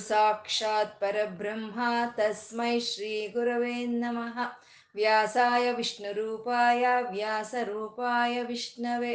ಸಾಕ್ಷಾತ್ ಪರಬ್ರಹ್ಮ ತಸ್ಮೈ ಶ್ರೀ ಗುರವೇ ನಮಃ ವ್ಯಾಸಾಯ ವಿಷ್ಣುರೂಪಾಯ ವ್ಯಾಸರೂಪಾಯ ವಿಷ್ಣವೆ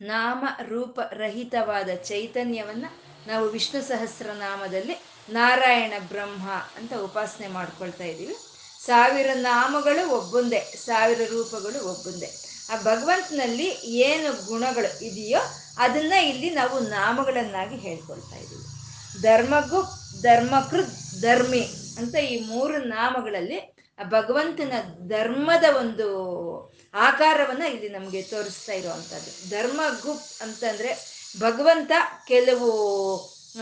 ನಾಮ ರೂಪ ರಹಿತವಾದ ಚೈತನ್ಯವನ್ನ ನಾವು ವಿಷ್ಣು ಸಹಸ್ರನಾಮದಲ್ಲಿ ನಾರಾಯಣ ಬ್ರಹ್ಮ ಅಂತ ಉಪಾಸನೆ ಮಾಡ್ಕೊಳ್ತಾ ಇದ್ದೀವಿ. ಸಾವಿರ ನಾಮಗಳು ಒಬ್ಬೊಂದೇ, ಸಾವಿರ ರೂಪಗಳು ಒಬ್ಬೊಂದೇ. ಆ ಭಗವಂತನಲ್ಲಿ ಏನು ಗುಣಗಳು ಇದೆಯೋ ಅದನ್ನ ಇಲ್ಲಿ ನಾವು ನಾಮಗಳನ್ನಾಗಿ ಹೇಳ್ಕೊಳ್ತಾ ಇದ್ದೀವಿ. ಧರ್ಮಗು ಧರ್ಮಕೃತ್ ಧರ್ಮಿ ಅಂತ ಈ ಮೂರು ನಾಮಗಳಲ್ಲಿ ಆ ಭಗವಂತನ ಧರ್ಮದ ಒಂದು ಆಕಾರವನ್ನ ಇಲ್ಲಿ ನಮಗೆ ತೋರಿಸ್ತಾ ಇರುವಂಥದ್ದು ಧರ್ಮ ಗುಪ್ ಅಂತಂದ್ರೆ ಭಗವಂತ ಕೆಲವು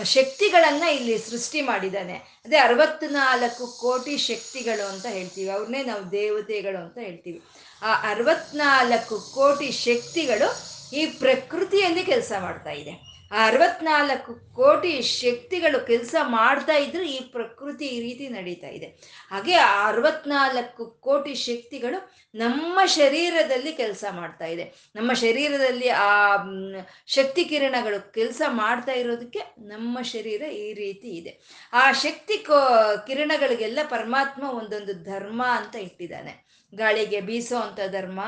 ಶಕ್ತಿಗಳನ್ನ ಇಲ್ಲಿ ಸೃಷ್ಟಿ ಮಾಡಿದ್ದಾನೆ. ಅದೇ ಅರವತ್ನಾಲ್ಕು ಕೋಟಿ ಶಕ್ತಿಗಳು ಅಂತ ಹೇಳ್ತೀವಿ. ಅವ್ರನ್ನೇ ನಾವು ದೇವತೆಗಳು ಅಂತ ಹೇಳ್ತೀವಿ. ಆ ಅರವತ್ನಾಲ್ಕು ಕೋಟಿ ಶಕ್ತಿಗಳು ಈ ಪ್ರಕೃತಿಯಲ್ಲಿ ಕೆಲಸ ಮಾಡ್ತಾ ಇದೆ. ಅರವತ್ನಾಲ್ಕು ಕೋಟಿ ಶಕ್ತಿಗಳು ಕೆಲಸ ಮಾಡ್ತಾ ಇದ್ರು ಈ ಪ್ರಕೃತಿ ಈ ರೀತಿ ನಡೀತಾ ಇದೆ. ಹಾಗೆ ಅರವತ್ನಾಲ್ಕು ಕೋಟಿ ಶಕ್ತಿಗಳು ನಮ್ಮ ಶರೀರದಲ್ಲಿ ಕೆಲಸ ಮಾಡ್ತಾ ಇದೆ. ನಮ್ಮ ಶರೀರದಲ್ಲಿ ಆ ಶಕ್ತಿ ಕಿರಣಗಳು ಕೆಲಸ ಮಾಡ್ತಾ ಇರೋದಕ್ಕೆ ನಮ್ಮ ಶರೀರ ಈ ರೀತಿ ಇದೆ. ಆ ಶಕ್ತಿ ಕಿರಣಗಳಿಗೆಲ್ಲ ಪರಮಾತ್ಮ ಒಂದೊಂದು ಧರ್ಮ ಅಂತ ಇಟ್ಟಿದ್ದಾನೆ. ಗಾಳಿಗೆ ಬೀಸೋ ಅಂತ ಧರ್ಮ,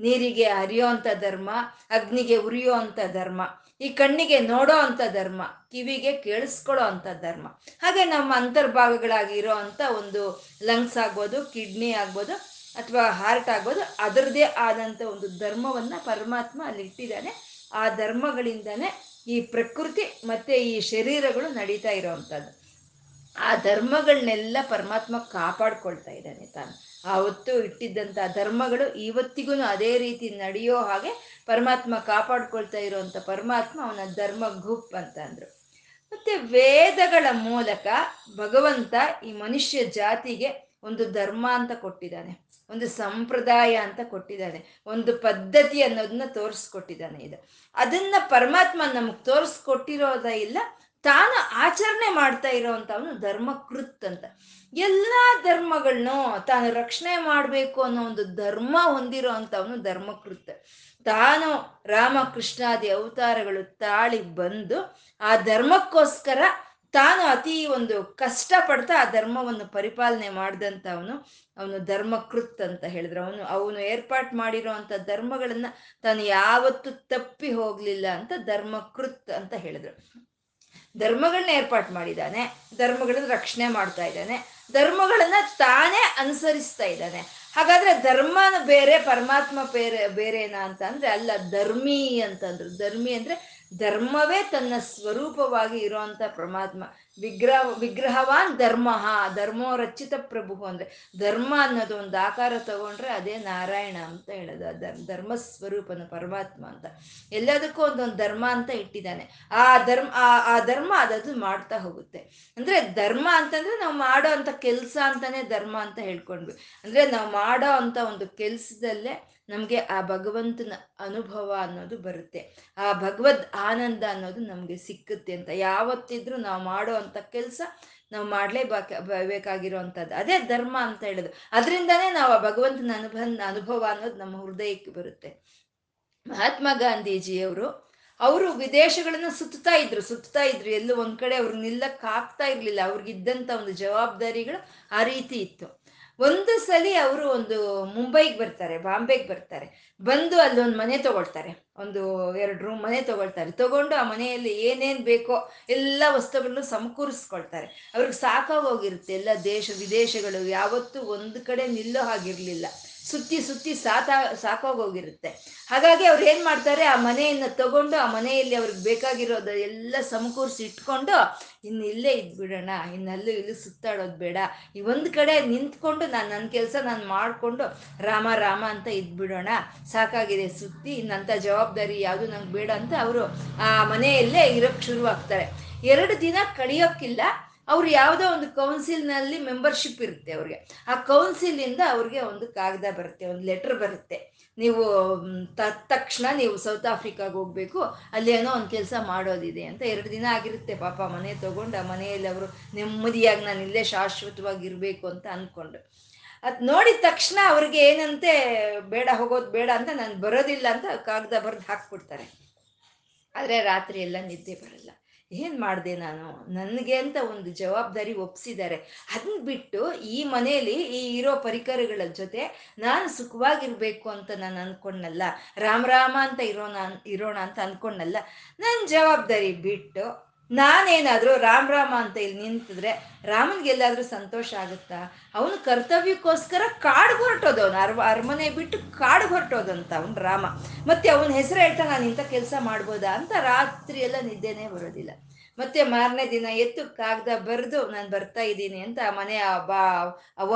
ನೀರಿಗೆ ಹರಿಯೋ ಅಂತ ಧರ್ಮ, ಅಗ್ನಿಗೆ ಉರಿಯೋ ಅಂತ ಧರ್ಮ. ಈ ಕಣ್ಣಿಗೆ ನೋಡೋ ಅಂತ ಧರ್ಮ, ಕಿವಿಗೆ ಕೇಳಿಸ್ಕೊಳ್ಳೋ ಅಂತ ಧರ್ಮ. ಹಾಗೆ ನಮ್ಮ ಅಂತರ್ಭಾಗಗಳಾಗಿರೋ ಅಂತ ಒಂದು ಲಂಗ್ಸ್ ಆಗ್ಬೋದು ಕಿಡ್ನಿ ಆಗ್ಬೋದು, ಅಥವಾ ಹಾರ್ಟ್ ಆಗ್ಬೋದು ಅದರದೇ ಆದಂಥ ಒಂದು ಧರ್ಮವನ್ನ ಪರಮಾತ್ಮ ಅಲ್ಲಿ ಇಟ್ಟಿದ್ದಾನೆ. ಆ ಧರ್ಮಗಳಿಂದನೇ ಈ ಪ್ರಕೃತಿ ಮತ್ತೆ ಈ ಶರೀರಗಳು ನಡೀತಾ ಇರೋವಂಥದ್ದು ಆ ಧರ್ಮಗಳನ್ನೆಲ್ಲ ಪರಮಾತ್ಮ ಕಾಪಾಡ್ಕೊಳ್ತಾ ಇದ್ದಾನೆ ತಾನು. ಆವತ್ತು ಇಟ್ಟಿದ್ದಂಥ ಧರ್ಮಗಳು ಇವತ್ತಿಗೂ ಅದೇ ರೀತಿ ನಡೆಯೋ ಹಾಗೆ ಪರಮಾತ್ಮ ಕಾಪಾಡ್ಕೊಳ್ತಾ ಇರುವಂತ ಪರಮಾತ್ಮ ಅವನ ಧರ್ಮ ಗುಪ್ ಅಂತ ಅಂದ್ರು. ಮತ್ತೆ ವೇದಗಳ ಮೂಲಕ ಭಗವಂತ ಈ ಮನುಷ್ಯ ಜಾತಿಗೆ ಒಂದು ಧರ್ಮ ಅಂತ ಕೊಟ್ಟಿದ್ದಾನೆ, ಒಂದು ಸಂಪ್ರದಾಯ ಅಂತ ಕೊಟ್ಟಿದ್ದಾನೆ, ಒಂದು ಪದ್ಧತಿ ಅನ್ನೋದನ್ನ ತೋರಿಸ್ಕೊಟ್ಟಿದ್ದಾನೆ ಇದು. ಅದನ್ನ ಪರಮಾತ್ಮ ನಮಗೆ ತೋರಿಸ್ಕೊಟ್ಟಿರೋದ ಇಲ್ಲ ತಾನು ಆಚರಣೆ ಮಾಡ್ತಾ ಇರೋವಂಥವನು ಧರ್ಮಕೃತ್ ಅಂತ. ಎಲ್ಲ ಧರ್ಮಗಳನ್ನು ತಾನು ರಕ್ಷಣೆ ಮಾಡಬೇಕು ಅನ್ನೋ ಒಂದು ಧರ್ಮ ಹೊಂದಿರೋ ಅಂಥವನು ಧರ್ಮಕೃತ್. ತಾನು ರಾಮಕೃಷ್ಣಾದಿ ಅವತಾರಗಳು ತಾಳಿ ಬಂದು ಆ ಧರ್ಮಕ್ಕೋಸ್ಕರ ತಾನು ಅತಿ ಒಂದು ಕಷ್ಟ ಪಡ್ತಾ ಆ ಧರ್ಮವನ್ನು ಪರಿಪಾಲನೆ ಮಾಡಿದಂಥ ಅವನು ಧರ್ಮಕೃತ್ ಅಂತ ಹೇಳಿದ್ರು. ಅವನು ಅವನು ಏರ್ಪಾಟ್ ಮಾಡಿರೋ ಅಂಥ ಧರ್ಮಗಳನ್ನ ತಾನು ಯಾವತ್ತು ತಪ್ಪಿ ಹೋಗ್ಲಿಲ್ಲ ಅಂತ ಧರ್ಮಕೃತ್ ಅಂತ ಹೇಳಿದ್ರು. ಧರ್ಮಗಳನ್ನ ಏರ್ಪಾಟ್ ಮಾಡಿದ್ದಾನೆ, ಧರ್ಮಗಳನ್ನ ರಕ್ಷಣೆ ಮಾಡ್ತಾ ಇದ್ದಾನೆ, ಧರ್ಮಗಳನ್ನ ತಾನೇ ಅನುಸರಿಸ್ತಾ ಇದ್ದಾನೆ. ಹಾಗಾದ್ರೆ ಧರ್ಮನ ಬೇರೆ, ಪರಮಾತ್ಮ ಬೇರೆ, ಬೇರೆನಾ ಅಂತ ಅಂದ್ರೆ ಅಲ್ಲ, ಧರ್ಮಿ ಅಂತಂದ್ರು. ಧರ್ಮಿ ಅಂದ್ರೆ ಧರ್ಮವೇ ತನ್ನ ಸ್ವರೂಪವಾಗಿ ಇರುವಂತ ಪರಮಾತ್ಮ. ವಿಗ್ರಹ, ವಿಗ್ರಹವಾನ್ ಧರ್ಮ, ಧರ್ಮೋ ರಚಿತ ಪ್ರಭು ಅಂದ್ರೆ ಧರ್ಮ ಅನ್ನೋದು ಒಂದು ಆಕಾರ ತಗೊಂಡ್ರೆ ಅದೇ ನಾರಾಯಣ ಅಂತ ಹೇಳೋದು ಧರ್ಮ ಸ್ವರೂಪನ ಪರಮಾತ್ಮ ಅಂತ. ಎಲ್ಲದಕ್ಕೂ ಒಂದೊಂದು ಧರ್ಮ ಅಂತ ಇಟ್ಟಿದ್ದಾನೆ. ಆ ಧರ್ಮ, ಆ ಆ ಧರ್ಮ ಅದದು ಮಾಡ್ತಾ ಹೋಗುತ್ತೆ. ಅಂದ್ರೆ ಧರ್ಮ ಅಂತಂದ್ರೆ ನಾವು ಮಾಡೋ ಅಂತ ಕೆಲಸ ಅಂತಾನೆ ಧರ್ಮ ಅಂತ ಹೇಳ್ಕೊಂಡ್ವಿ. ಅಂದ್ರೆ ನಾವು ಮಾಡೋ ಅಂತ ಒಂದು ಕೆಲ್ಸದಲ್ಲೇ ನಮಗೆ ಆ ಭಗವಂತನ ಅನುಭವ ಅನ್ನೋದು ಬರುತ್ತೆ. ಆ ಭಗವದ್ ಆನಂದ ಅನ್ನೋದು ನಮಗೆ ಸಿಕ್ಕುತ್ತೆ ಅಂತ. ಯಾವತ್ತಿದ್ರೂ ನಾವು ಮಾಡೋ ಅಂಥ ಕೆಲಸ ನಾವು ಮಾಡ್ಲೇಬೇಕ ಬೇಕಾಗಿರೋವಂಥದ್ದು ಅದೇ ಧರ್ಮ ಅಂತ ಹೇಳೋದು. ಅದರಿಂದನೇ ನಾವು ಆ ಭಗವಂತನ ಅನುಭವ ಅನುಭವ ಅನ್ನೋದು ನಮ್ಮ ಹೃದಯಕ್ಕೆ ಬರುತ್ತೆ. ಮಹಾತ್ಮ ಗಾಂಧೀಜಿಯವರು, ಅವರು ವಿದೇಶಗಳನ್ನ ಸುತ್ತಾ ಇದ್ರು. ಸುತ್ತಾ ಇದ್ರು. ಎಲ್ಲೂ ಒಂದ್ ಕಡೆ ಅವ್ರು ನಿಲ್ಲಕ್ಕಾಗ್ತಾ ಇರ್ಲಿಲ್ಲ. ಅವ್ರಿಗಿದ್ದಂಥ ಒಂದು ಜವಾಬ್ದಾರಿಗಳು ಆ ರೀತಿ ಇತ್ತು. ಒಂದು ಸಲ ಅವರು ಒಂದು ಮುಂಬೈಗೆ ಬರ್ತಾರೆ, ಬಾಂಬೆಗೆ ಬರ್ತಾರೆ. ಬಂದು ಅಲ್ಲೊಂದು ಮನೆ ತಗೊಳ್ತಾರೆ. ಒಂದು ಎರಡು ರೂಮ್ ಮನೆ ತಗೊಳ್ತಾರೆ. ತಗೊಂಡು ಆ ಮನೆಯಲ್ಲಿ ಏನೇನು ಬೇಕೋ ಎಲ್ಲ ವಸ್ತುಗಳನ್ನು ಸಮಕೂರಿಸ್ಕೊಳ್ತಾರೆ. ಅವ್ರಿಗೆ ಸಾಕಾಗೋಗಿರುತ್ತೆ. ಎಲ್ಲ ದೇಶ ವಿದೇಶಗಳು ಯಾವತ್ತೂ ಒಂದು ಕಡೆ ನಿಲ್ಲೋ ಹಾಗಿರಲಿಲ್ಲ. ಸುತ್ತಿ ಸುತ್ತಿ ಸಾತ ಸಾಕೋಗೋಗಿರುತ್ತೆ. ಹಾಗಾಗಿ ಅವ್ರು ಏನು ಮಾಡ್ತಾರೆ, ಆ ಮನೆಯನ್ನು ತಗೊಂಡು, ಆ ಮನೆಯಲ್ಲಿ ಅವ್ರಿಗೆ ಬೇಕಾಗಿರೋದು ಎಲ್ಲ ಸಮಕೂರಿಸಿ ಇಟ್ಕೊಂಡು, ಇನ್ನು ಇಲ್ಲೇ ಇದ್ಬಿಡೋಣ ಇನ್ನಲ್ಲೂ ಇಲ್ಲೂ ಸುತ್ತಾಡೋದು ಬೇಡ. ಈ ಒಂದು ಕಡೆ ನಿಂತ್ಕೊಂಡು ನಾನು ನನ್ನ ಕೆಲಸ ನಾನು ಮಾಡಿಕೊಂಡು, ರಾಮ ರಾಮ ಅಂತ ಇದ್ಬಿಡೋಣ. ಸಾಕಾಗಿದೆ ಸುತ್ತಿ ಇನ್ನಂಥ ಜವಾಬ್ದಾರಿ ಯಾವುದು ನಂಗೆ ಬೇಡ ಅಂತ ಅವರು ಆ ಮನೆಯಲ್ಲೇ ಇರೋಕ್ಕೆ ಶುರು ಆಗ್ತಾರೆ ಎರಡು ದಿನ ಕಳಿಯೋಕ್ಕಿಲ್ಲ ಅವ್ರು ಯಾವುದೋ ಒಂದು ಕೌನ್ಸಿಲ್ನಲ್ಲಿ ಮೆಂಬರ್ಶಿಪ್ ಇರುತ್ತೆ ಅವ್ರಿಗೆ. ಆ ಕೌನ್ಸಿಲಿಂದ ಅವ್ರಿಗೆ ಒಂದು ಕಾಗದ ಬರುತ್ತೆ, ಒಂದು ಲೆಟ್ರ್ ಬರುತ್ತೆ. ನೀವು ತಕ್ಷಣ ನೀವು ಸೌತ್ ಆಫ್ರಿಕಾಗೆ ಹೋಗ್ಬೇಕು ಏನೋ ಒಂದು ಕೆಲಸ ಮಾಡೋದಿದೆ ಅಂತ ಎರಡು ದಿನ ಆಗಿರುತ್ತೆ ಪಾಪ ಮನೆ ತಗೊಂಡು, ಆ ಮನೆಯಲ್ಲಿ ಅವರು ನೆಮ್ಮದಿಯಾಗಿ ನಾನು ಇಲ್ಲೇ ಶಾಶ್ವತವಾಗಿ ಇರಬೇಕು ಅಂತ ಅಂದ್ಕೊಂಡು ಅದು ನೋಡಿದ ತಕ್ಷಣ ಅವ್ರಿಗೆ ಏನಂತೆ, ಬೇಡ ಹೋಗೋದು ಬೇಡ ಅಂತ ನಾನು ಬರೋದಿಲ್ಲ ಅಂತ ಕಾಗದ ಬರೆದು ಹಾಕ್ಬಿಡ್ತಾರೆ. ಆದರೆ ರಾತ್ರಿ ಎಲ್ಲ ನಿದ್ದೆ ಬರಲ್ಲ. ಏನು ಮಾಡ್ದೆ ನಾನು? ನನಗೆ ಅಂತ ಒಂದು ಜವಾಬ್ದಾರಿ ಒಪ್ಸಿದ್ದಾರೆ ಅದನ್ನ ಬಿಟ್ಟು ಈ ಮನೆಯಲ್ಲಿ ಈ ಇರೋ ಪರಿಕರಗಳ ಜೊತೆ ನಾನು ಸುಖವಾಗಿರ್ಬೇಕು ಅಂತ ನಾನು ಅನ್ಕೊಂಡಲ್ಲ ರಾಮ ರಾಮ ಅಂತ ಇರೋಣ ಇರೋಣ ಅಂತ ಅನ್ಕೊಂಡಲ್ಲ ನನ್ನ ಜವಾಬ್ದಾರಿ ಬಿಟ್ಟು ನಾನೇನಾದರೂ ರಾಮ್ ರಾಮ ಅಂತ ಇಲ್ಲಿ ನಿಂತಿದ್ರೆ ರಾಮನ್ಗೆಲ್ಲಾದ್ರೂ ಸಂತೋಷ ಆಗುತ್ತಾ? ಅವನು ಕರ್ತವ್ಯಕ್ಕೋಸ್ಕರ ಕಾಡು ಹೊರಟೋದವನು ಅರ್ ಅರಮನೆ ಬಿಟ್ಟು ಕಾಡು ಹೊರಟೋದಂತ ಅವನು ರಾಮ. ಮತ್ತೆ ಅವನ ಹೆಸರು ಹೇಳ್ತಾ ನಾನು ಇಂಥ ಕೆಲಸ ಮಾಡ್ಬೋದಾ ಅಂತ ರಾತ್ರಿ ಎಲ್ಲ ನಿದ್ದೆನೇ ಬರೋದಿಲ್ಲ. ಮತ್ತೆ ಮಾರನೇ ದಿನ ಎತ್ತು ಕಾಗದ ಬರೆದು ನಾನು ಬರ್ತಾ ಇದ್ದೀನಿ ಅಂತ ಆ ಮನೆ ಬಾ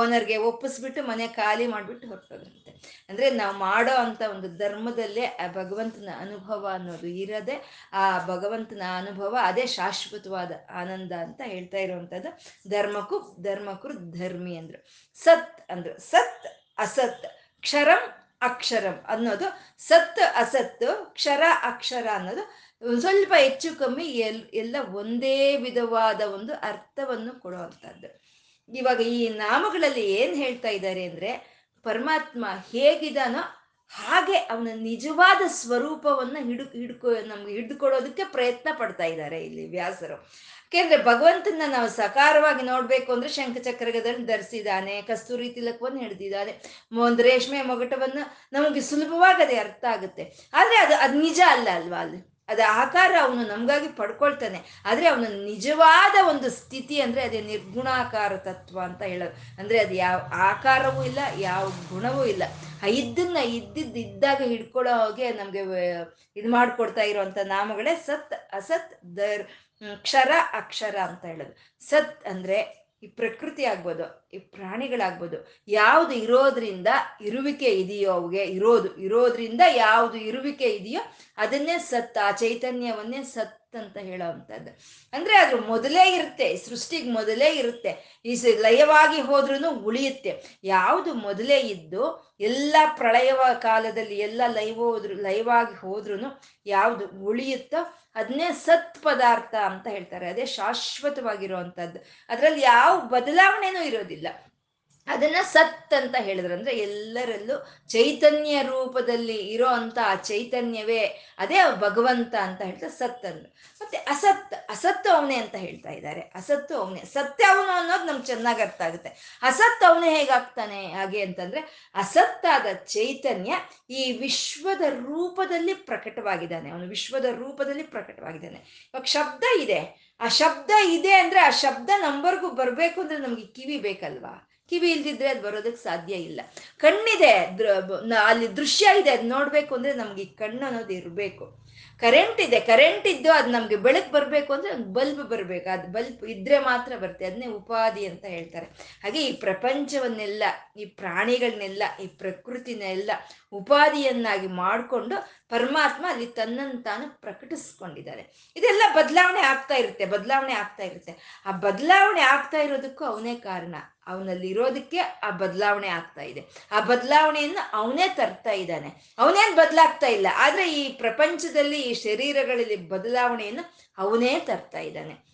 ಓನರ್ಗೆ ಒಪ್ಪಿಸ್ಬಿಟ್ಟು ಮನೆ ಖಾಲಿ ಮಾಡಿಬಿಟ್ಟು ಹೊರಟೋದ್ರಂತೆ ಅಂದರೆ ನಾವು ಮಾಡೋ ಅಂಥ ಒಂದು ಧರ್ಮದಲ್ಲೇ ಆ ಭಗವಂತನ ಅನುಭವ ಅನ್ನೋದು ಇರದೆ, ಆ ಭಗವಂತನ ಅನುಭವ ಅದೇ ಶಾಶ್ವತವಾದ ಆನಂದ ಅಂತ ಹೇಳ್ತಾ ಇರುವಂಥದ್ದು ಧರ್ಮಕ್ಕೂ ಧರ್ಮಕರು ಧರ್ಮಿ ಅಂದರು. ಸತ್ ಅಂದರು. ಸತ್, ಅಸತ್, ಕ್ಷರಂ, ಅಕ್ಷರಂ ಅನ್ನೋದು ಸತ್, ಅಸತ್ತು, ಕ್ಷರ, ಅಕ್ಷರ ಅನ್ನೋದು ಸ್ವಲ್ಪ ಹೆಚ್ಚು ಕಮ್ಮಿ ಎಲ್, ಎಲ್ಲ ಒಂದೇ ವಿಧವಾದ ಒಂದು ಅರ್ಥವನ್ನು ಕೊಡುವಂಥದ್ದು. ಇವಾಗ ಈ ನಾಮಗಳಲ್ಲಿ ಏನು ಹೇಳ್ತಾ ಇದ್ದಾರೆ ಅಂದರೆ, ಪರಮಾತ್ಮ ಹೇಗಿದಾನೋ ಹಾಗೆ ಅವನ ನಿಜವಾದ ಸ್ವರೂಪವನ್ನು ಹಿಡು, ಹಿಡ್ಕೊ, ನಮ್ಗೆ ಹಿಡಿದುಕೊಡೋದಕ್ಕೆ ಪ್ರಯತ್ನ ಪಡ್ತಾ ಇದ್ದಾರೆ ಇಲ್ಲಿ ವ್ಯಾಸರು. ಯಾಕೆಂದ್ರೆ ಭಗವಂತನ ನಾವು ಸಕಾರವಾಗಿ ನೋಡ್ಬೇಕು ಅಂದ್ರೆ ಶಂಖಚಕ್ರಗದಲ್ಲಿ ಧರಿಸಿದ್ದಾನೆ ಕಸ್ತೂರಿ ತಿಲಕವನ್ನು ಹಿಡ್ದಿದ್ದಾನೆ ಒಂದು ರೇಷ್ಮೆ ಮೊಗಟವನ್ನು ನಮಗೆ ಸುಲಭವಾಗಿ ಅದೇ ಅರ್ಥ ಆಗುತ್ತೆ. ಆದರೆ ಅದು ಅದು ನಿಜ ಅಲ್ಲ ಅಲ್ವಾ ಅಲ್ಲಿ? ಅದು ಆಕಾರ ಅವನು ನಮಗಾಗಿ ಪಡ್ಕೊಳ್ತಾನೆ. ಆದರೆ ಅವನ ನಿಜವಾದ ಒಂದು ಸ್ಥಿತಿ ಅಂದರೆ ಅದೇ ನಿರ್ಗುಣಾಕಾರ ತತ್ವ ಅಂತ ಹೇಳೋದು. ಅಂದರೆ ಅದು ಯಾವ ಆಕಾರವೂ ಇಲ್ಲ, ಯಾವ ಗುಣವೂ ಇಲ್ಲ. ಇದ್ದನ್ನ ಇದ್ದಿದ್ದು ಇದ್ದಾಗ ಹಿಡ್ಕೊಳ್ಳೋ ಹಾಗೆ ನಮಗೆ ಇದು ಮಾಡಿಕೊಡ್ತಾ ಇರುವಂಥ ನಾಮಗಳೇ ಸತ್, ಅಸತ್, ದರ್ ಕ್ಷರ, ಅಕ್ಷರ ಅಂತ ಹೇಳೋದು. ಸತ್ ಅಂದರೆ ಈ ಪ್ರಕೃತಿ ಆಗ್ಬೋದು, ಈ ಪ್ರಾಣಿಗಳಾಗ್ಬೋದು. ಯಾವುದು ಇರೋದ್ರಿಂದ ಇರುವಿಕೆ ಇದೆಯೋ ಅವುಗೆ ಇರೋದು. ಇರೋದ್ರಿಂದ ಯಾವುದು ಇರುವಿಕೆ ಇದೆಯೋ ಅದನ್ನೇ ಸತ್, ಆ ಚೈತನ್ಯವನ್ನೇ ಸತ್ ಅಂತ ಹೇಳೋ ಅಂಥದ್ದು ಅಂದ್ರೆ ಅದ್ರ ಮೊದಲೇ ಇರುತ್ತೆ, ಸೃಷ್ಟಿಗೆ ಮೊದಲೇ ಇರುತ್ತೆ. ಈ ಲಯವಾಗಿ ಹೋದ್ರೂ ಉಳಿಯುತ್ತೆ. ಯಾವುದು ಮೊದಲೇ ಇದ್ದು, ಎಲ್ಲ ಪ್ರಳಯವ ಕಾಲದಲ್ಲಿ ಎಲ್ಲ ಲೈವ್ ಹೋದ್ರು, ಲಯವಾಗಿ ಹೋದ್ರೂ ಯಾವುದು ಉಳಿಯುತ್ತೋ ಅದನ್ನೇ ಸತ್ ಪದಾರ್ಥ ಅಂತ ಹೇಳ್ತಾರೆ. ಅದೇ ಶಾಶ್ವತವಾಗಿರುವಂಥದ್ದು. ಅದರಲ್ಲಿ ಯಾವ ಬದಲಾವಣೆನೂ ಇರೋದಿಲ್ಲ. ಅದನ್ನ ಸತ್ ಅಂತ ಹೇಳಿದ್ರು. ಅಂದ್ರೆ ಎಲ್ಲರಲ್ಲೂ ಚೈತನ್ಯ ರೂಪದಲ್ಲಿ ಇರೋ ಅಂತ ಆ ಚೈತನ್ಯವೇ ಅದೇ ಭಗವಂತ ಅಂತ ಹೇಳ್ತಾರೆ ಸತ್ ಅಂದ್ರು. ಮತ್ತೆ ಅಸತ್, ಅಸತ್ತು ಅವನೇ ಅಂತ ಹೇಳ್ತಾ ಇದ್ದಾರೆ. ಅಸತ್ತು ಅವನೇ, ಸತ್ಯ ಅವನು ಅನ್ನೋದು ನಮ್ಗೆ ಚೆನ್ನಾಗಿ ಅರ್ಥ ಆಗುತ್ತೆ. ಅಸತ್ ಅವನೇ ಹೇಗಾಗ್ತಾನೆ ಹಾಗೆ ಅಂತಂದ್ರೆ ಅಸತ್ತಾದ ಚೈತನ್ಯ ಈ ವಿಶ್ವದ ರೂಪದಲ್ಲಿ ಪ್ರಕಟವಾಗಿದ್ದಾನೆ. ಅವನು ವಿಶ್ವದ ರೂಪದಲ್ಲಿ ಪ್ರಕಟವಾಗಿದ್ದಾನೆ. ಇವಾಗ ಶಬ್ದ ಇದೆ. ಆ ಶಬ್ದ ಇದೆ ಅಂದ್ರೆ ಆ ಶಬ್ದ ನಂಬರ್ಗೂ ಬರ್ಬೇಕು ಅಂದ್ರೆ ನಮ್ಗೆ ಕಿವಿ ಬೇಕಲ್ವಾ? ಕಿವಿ ಇಲ್ದಿದ್ರೆ ಅದು ಬರೋದಕ್ಕೆ ಸಾಧ್ಯ ಇಲ್ಲ. ಕಣ್ಣಿದೆ ಅಲ್ಲಿ ದೃಶ್ಯ ಇದೆ ಅದು ನೋಡ್ಬೇಕು ಅಂದ್ರೆ ನಮ್ಗೆ ಈ ಕಣ್ಣು ಅನ್ನೋದು ಇರಬೇಕು. ಕರೆಂಟ್ ಇದೆ, ಕರೆಂಟ್ ಇದ್ದು ಅದು ನಮ್ಗೆ ಬೆಳಕು ಬರಬೇಕು ಅಂದ್ರೆ ಒಂದು ಬಲ್ಬ್ ಬರಬೇಕು. ಅದು ಬಲ್ಬ್ ಇದ್ರೆ ಮಾತ್ರ ಬರುತ್ತೆ, ಅದನ್ನೇ ಉಪಾಧಿ ಅಂತ ಹೇಳ್ತಾರೆ. ಹಾಗೆ ಈ ಪ್ರಪಂಚವನ್ನೆಲ್ಲ, ಈ ಪ್ರಾಣಿಗಳನ್ನೆಲ್ಲ, ಈ ಪ್ರಕೃತಿನೆಲ್ಲ ಉಪಾಧಿಯನ್ನಾಗಿ ಮಾಡಿಕೊಂಡು ಪರಮಾತ್ಮ ಅಲ್ಲಿ ತನ್ನನ್ನು ತಾನು ಪ್ರಕಟಿಸ್ಕೊಂಡಿದ್ದಾರೆ. ಇದೆಲ್ಲ ಬದಲಾವಣೆ ಆಗ್ತಾ ಇರುತ್ತೆ, ಬದಲಾವಣೆ ಆಗ್ತಾ ಇರುತ್ತೆ. ಆ ಬದಲಾವಣೆ ಆಗ್ತಾ ಇರೋದಕ್ಕೂ ಅವನೇ ಕಾರಣ. ಅವನಲ್ಲಿ ಇರೋದಕ್ಕೆ ಆ ಬದಲಾವಣೆ ಆಗ್ತಾ ಇದೆ. ಆ ಬದಲಾವಣೆಯನ್ನು ಅವನೇ ತರ್ತಾ ಇದ್ದಾನೆ. ಅವನೇನು ಬದಲಾಗ್ತಾ ಇಲ್ಲ. ಆದ್ರೆ ಈ ಪ್ರಪಂಚದಲ್ಲಿ ಈ ಶರೀರಗಳಲ್ಲಿ ಬದಲಾವಣೆಯನ್ನು ಅವನೇ ತರ್ತಾ ಇದ್ದಾನೆ.